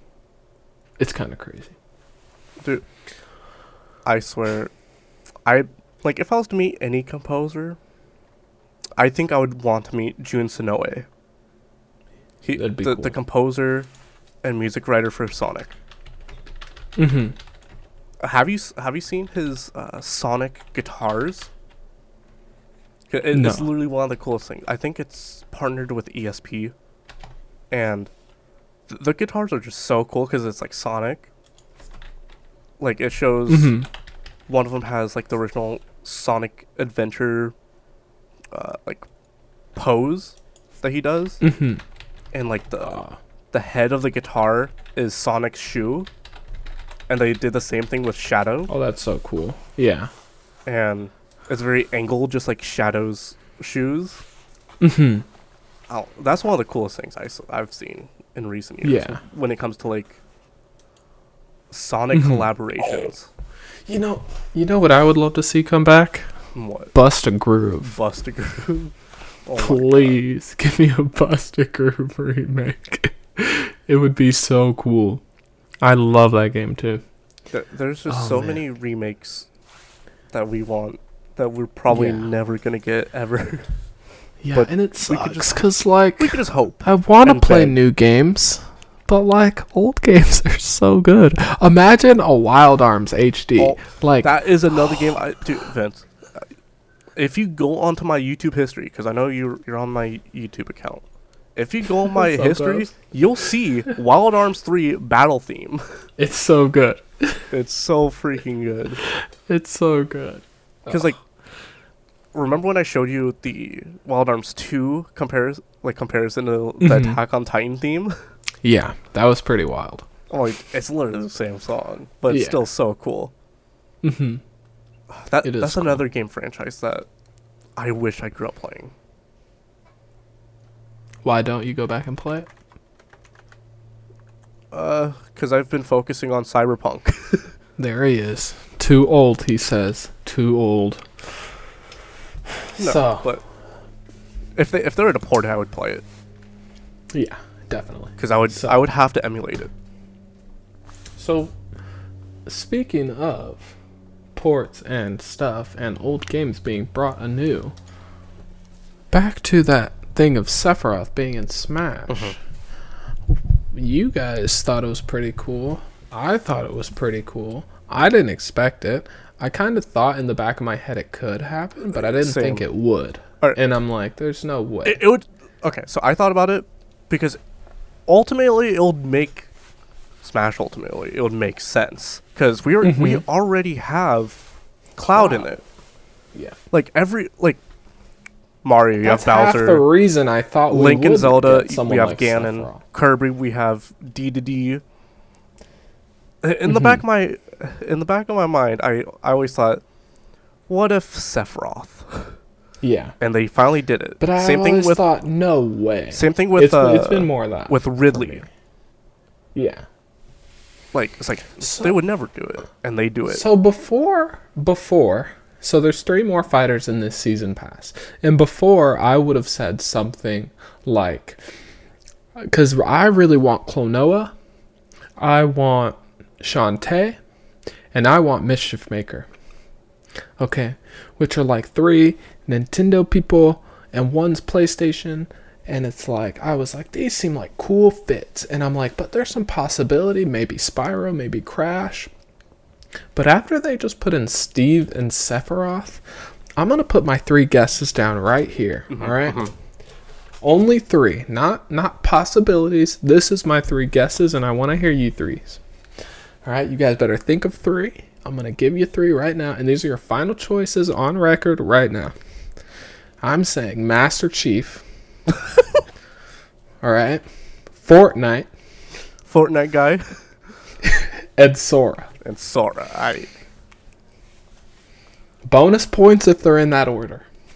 It's kind of crazy. dude. I swear, I like if I was to meet any composer, I think I would want to meet Jun Senoue. He, That'd be the, cool. the composer and music writer for Sonic. Mhm. Have you have you seen his uh, Sonic guitars? It- It's No. literally one of the coolest things. I think it's partnered with ESP, and th- the guitars are just so cool because it's like Sonic. Like it shows Mhm. one of them has like the original Sonic Adventure, uh, like pose that he does, Mhm. and like the the head of the guitar is Sonic's shoe, and they did the same thing with Shadow, Oh, that's so cool. Yeah. and it's very angled, just like Shadow's shoes. Mhm. oh, that's one of the coolest things I, have seen in recent years. Yeah. When it comes to like Sonic Mhm. collaborations. You know, you know what I would love to see come back? What? Bust a Groove. Bust a Groove. Oh. Please give me a Bust a Groove remake. it would be so cool. I love that game too. There- There's just Oh, so man. many remakes that we want that we're probably Yeah. never gonna get ever. Yeah, But and it sucks because like we could just hope. I want to play beg. new games, but like old games are so good. Imagine a Wild Arms HD. Oh, like That is another game. I dude, Vince. uh, If you go onto my YouTube history, because I know you're you're on my YouTube account. If you go on my history, you'll see Wild Arms 3 battle theme. it's so good. It's so freaking good. It's so good. Because like, remember when I showed you the Wild Arms 2 compares like comparison to the Mhm. Attack on Titan theme? Yeah, that was pretty wild. Oh, like, it's literally the same song, but it's still so cool. hmm That It is that's cool. another game franchise that I wish I grew up playing. Why don't you go back and play it? Uh, because I've been focusing on Cyberpunk. There he is. Too old, he says. Too old. No, so but if they if they were to port I would play it yeah, definitely. because I would So- I would have to emulate it. So, speaking of ports and stuff and old games being brought anew, back to that thing of Sephiroth being in Smash. Mm-hmm. You guys thought it was pretty cool. I thought it was pretty cool. I didn't expect it. I kind of thought in the back of my head it could happen, but I didn't think it would. Alright. And I'm like, there's no way. it. It would okay. So I thought about it because ultimately it would make Smash. Ultimately, it would make sense because we are we already have Cloud in it. yeah. Like every like Mario, you That's have half Bowser. the reason I thought we Link and Zelda, we have like Ganon, Kirby, we have Dedede. In the Mhm. back of my, in the back of my mind, I I always thought, what if Sephiroth? Yeah. And they finally did it. But I same thing always with thought, no way. same thing with it's, uh, it's been more of that with Ridley. Yeah. Like it's like So- they would never do it, and they do it. So before, before, so there's three more fighters in this season pass, and before I would have said something like, because I really want Klonoa, I want Shantae, and I want Mischief Maker. Okay, which are like three Nintendo people, and one's PlayStation. And it's like I was like these seem like cool fits, and I'm like, but there's some possibility, maybe Spyro, maybe Crash. But after they just put in Steve and Sephiroth, I'm gonna put my three guesses down right here. Mm-hmm, all right, mm-hmm. only three, not not possibilities. This is my three guesses, and I want to hear you threes. All right, you guys better think of three. I'm gonna give you three right now, and these are your final choices on record right now. I'm saying Master Chief. all right, Fortnite Fortnite guy and Sora. and Sora. I Bonus points if they're in that order.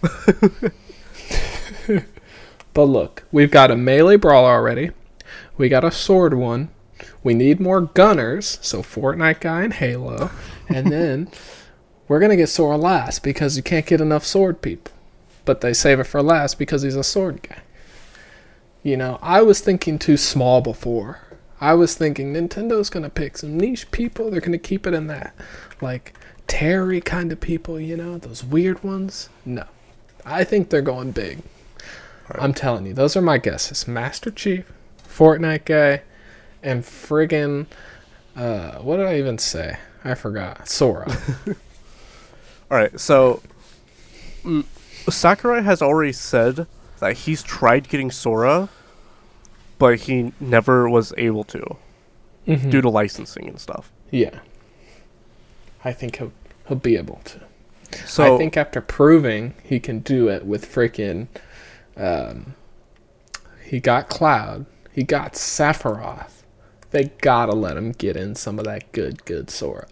but look, we've got a melee brawler already. We got a sword one. We need more gunners, so Fortnite guy and Halo. And then we're gonna get Sora last because you can't get enough sword people. But they save it for last because he's a sword guy. You know, I was thinking too small before. I was thinking Nintendo's gonna pick some niche people. They're gonna keep it in that, like Terry kind of people. You know, those weird ones. No, I think they're going big. I'm telling you, those are my guesses. Master Chief, Fortnite guy, and friggin' uh, what did I even say? I forgot. Sora. all right. So mm, Sakurai has already said that he's tried getting Sora, but he never was able to Mhm. due to licensing and stuff. Yeah. I think he'll he'll be able to. So I think after proving he can do it with freaking, um, he got Cloud, he got Sephiroth. They gotta let him get in some of that good, good Sora.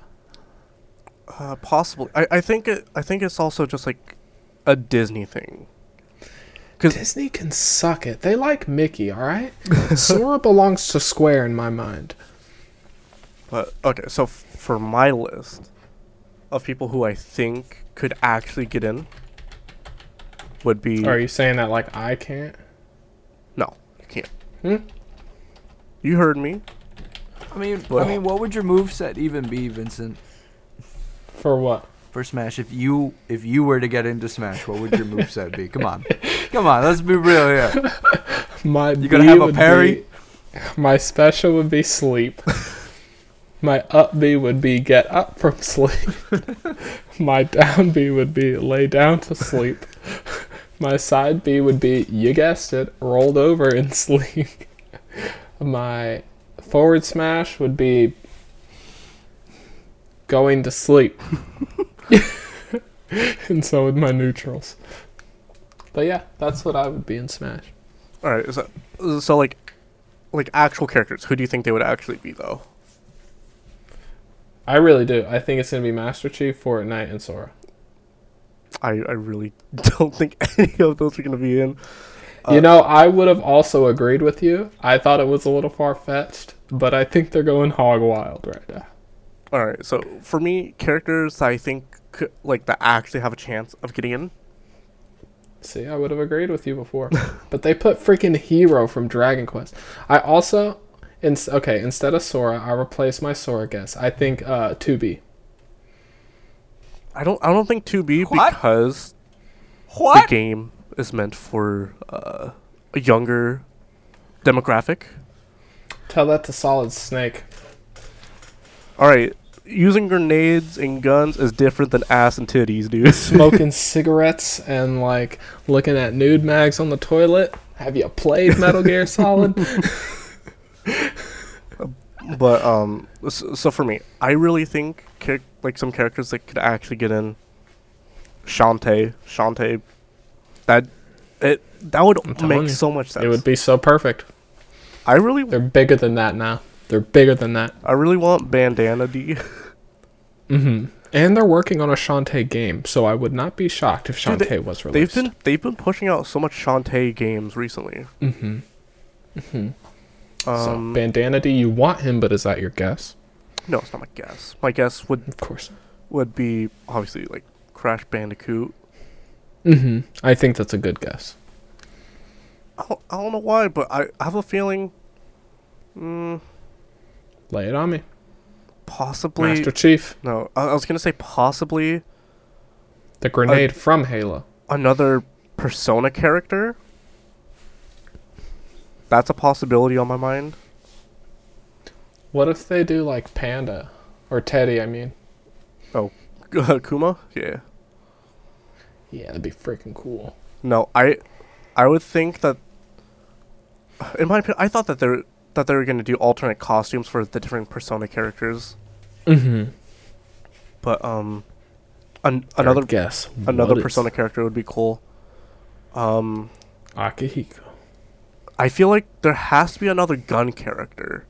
Uh, possibly. I, I think it. I think it's also just like a Disney thing. Cause Disney can suck it. They like Mickey, all right? Sora belongs to Square in my mind. But okay, so f- for my list of people who I think could actually get in would be Are you saying that like I can't? no, you can't. Hmm? You heard me. I mean, I mean, what would your move set even be, Vincent, For what? for Smash? If you if you were to get into Smash, what would your move set be? Come on, come on, let's be real here. My You gonna have a parry? be- my special would be sleep. my up B would be get up from sleep. my down B would be lay down to sleep. My side B would be you guessed it, rolled over in sleep. my forward smash would be going to sleep. and so would my neutrals. But yeah, that's what I would be in Smash. All right, so so like like actual characters. Who do you think they would actually be though? I really do. I think it's gonna be Master Chief, Fortnite, and Sora. I I really don't think any of those are gonna be in. You Uh, know, I would have also agreed with you. I thought it was a little far fetched, but I think they're going hog wild right now. All right, so for me, characters I think could, like that actually have a chance of getting in. See, I would have agreed with you before, but they put freaking Hero from Dragon Quest. I also, in, okay, instead of Sora, I replace my Sora guess. I think uh, 2B. I don't I don't think 2B What? because the What? game is meant for uh, a younger demographic. Tell that to Solid Snake. All right, using grenades and guns is different than ass and titties, dude. Smoking cigarettes and like looking at nude mags on the toilet. Have you played Metal Gear Solid? but um, so, so for me, I really think char- like some characters that could actually get in. Shantae, Shantae, that it that would make you, so much sense. it would be so perfect. I really, They're bigger than that now. They're bigger than that. I really want Bandana Dee. mm-hmm. And they're working on a Shantae game, so I would not be shocked if Dude, Shantae they- was They've released. been they've been pushing out so much Shantae games recently. Mm-hmm. Mm-hmm. so Um, Bandana Dee, you want him, but is that your guess? no, it's not my guess. My guess would Of course. would be obviously like Crash Bandicoot. Mm-hmm. I think that's a good guess. I don't, I don't know why, but I, I have a feeling. Mm, Lay it on me, possibly. Master Chief, No, I, I was gonna say possibly the grenade from Halo. another Persona character. That's a possibility on my mind. What if they do like Panda or Teddie? I mean, Oh. Kuma, yeah. Yeah, that'd be freaking cool. No, I, I would think that. In my opinion, I thought that they're that they were gonna do alternate costumes for the different Persona characters, Mm-hmm. but um, an, another guess. another What is Persona character would be cool. Um, Akihiko. I feel like there has to be another gun character.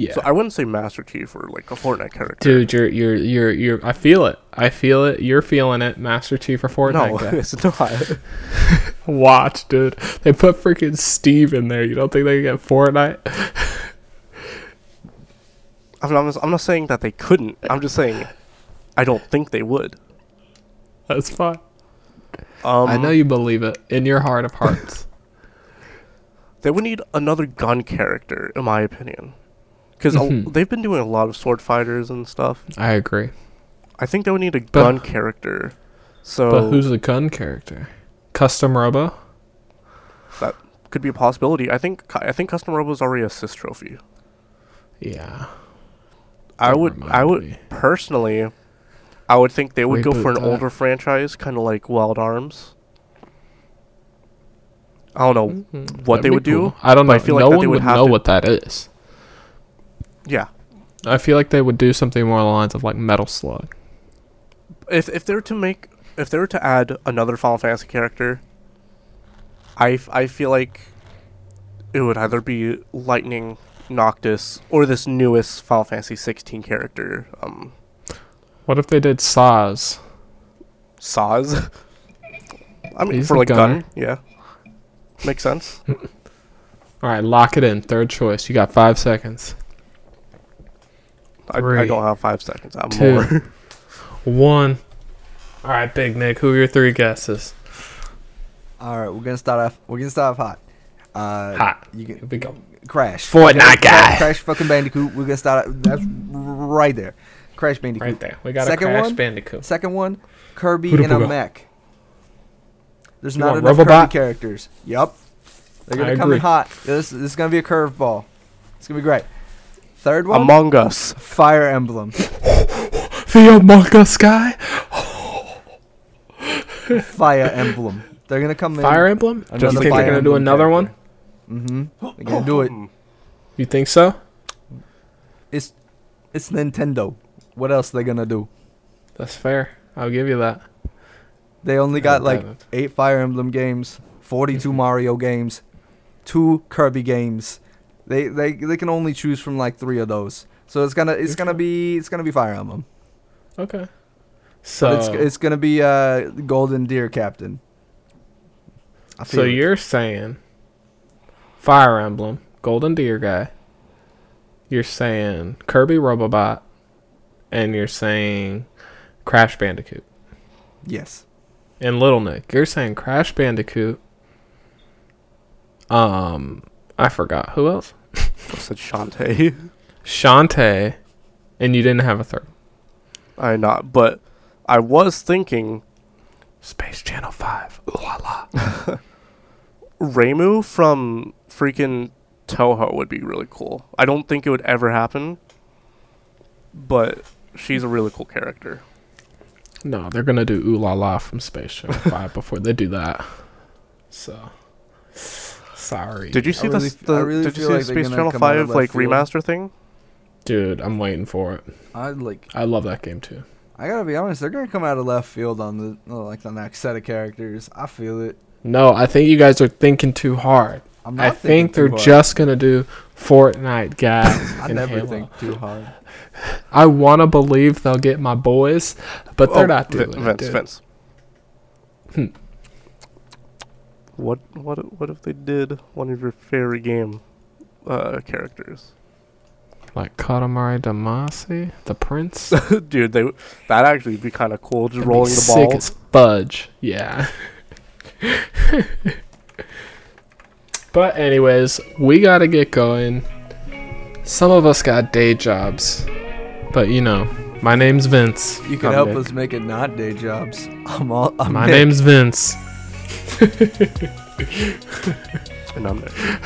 Yeah. So I wouldn't say Master Chief or like a Fortnite character. Dude, you're you're you're you're. I feel it. I feel it. You're feeling it, Master Chief or Fortnite no, guy. it's not. Watch, dude. They put freaking Steve in there. You don't think they can get Fortnite? I'm not, I'm not saying that they couldn't. I'm just saying I don't think they would. That's fine. Um, I know you believe it in your heart of hearts. They would need another gun character, in my opinion, because Mhm. they've been doing a lot of sword fighters and stuff. I agree. I think they would need a But- gun character. So But who's the gun character? Custom Robo? that could be a possibility. I think I think Custom Robo is already a assist trophy. Yeah. I Don't would I would me. personally, I would think they would go for an that. older franchise, kind of like Wild Arms. I don't know. Mhm. what they That'd be would do. I don't know. I feel like no one they would would have know to- what that is. Yeah, I feel like they would do something more along the lines of like Metal Slug. if if they were to make if they were to add another Final Fantasy character, I, f- I feel like it would either be Lightning, Noctis, or this newest Final Fantasy 16 character, um, What if they did Sazh? Sazh. I mean, He's for like gunner. gun, yeah. Makes sense. All right, lock it in. Third choice. You got five seconds. I, I don't have five seconds. I have two. more. One. All right, Big Nick. Who are your three guesses? All right, we're gonna start off. We're gonna start off hot. Uh, Hot. You Here can we go. crash. Fortnite Crash- guy. Crash fucking Bandicoot. We're gonna start. Out, that's right there. Crash Bandicoot. Right there. We got Second a Crash one? Bandicoot. Second one, Kirby and in a to mech. There's You not enough Robobot? Kirby characters. Yep. They're gonna I come in hot. This, this is gonna be a curveball. It's gonna be great. Third one, Among Us. Fire Emblem. The Among Us guy. Fire Emblem. They're gonna come in. Fire Emblem. Another you think Fire they're gonna do Emblem another one? Mm-hmm. They're gonna do it. You think so? It's it's Nintendo. What else they gonna do? That's fair. I'll give you that. They only got like eight Fire Emblem games, 42 Mario games, two Kirby games. They they they can only choose from like three of those. So it's gonna it's gonna be it's gonna be Fire Emblem. Okay. But So it's it's gonna be uh Golden Deer Captain. So it. you're saying Fire Emblem, Golden Deer guy. You're saying Kirby Robobot, and you're saying Crash Bandicoot. yes. And Little Nick, you're saying Crash Bandicoot. Um, I forgot who else. I said Shantae. Shantae, and you didn't have a third. I not, but I was thinking Space Channel Five. Ooh la la. Reimu from freaking Touhou would be really cool. I don't think it would ever happen, but she's a really cool character. No, they're gonna do Ulala from Space Channel Five before they do that. So, sorry, Did you see I really- the, the really Did you see like the Space Channel come out of Five like field. remaster thing? dude? I'm waiting for it. I like I love that game too. I gotta be honest, they're gonna come out of left field on the uh, like the next set of characters. I feel it. No, I think you guys are thinking too hard. I'm not I thinking think they're too hard. just gonna do Fortnite guys. I and never Halo. think too hard. I want to believe they'll get my boys, but they're Oh, not Vi- doing it. Vince, dude. Vince. Hmm. What what what if they did one of your fairy game uh, characters? Like Katamari Damacy, the prince. Dude, they that actually be kind of cool. Just That'd be rolling the sick ball. as fudge. Yeah. but anyways, we gotta get going. Some of us got day jobs, but you know, my name's Vince. You can I'm help Nick. us make it not day jobs. I'm all. I'm My Nick. name's Vince, And I'm there.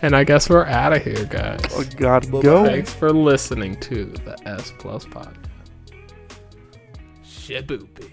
and I guess we're out of here, guys. Oh God, Bye-bye. go. Thanks for listening to the S Plus Podcast. Shaboopy.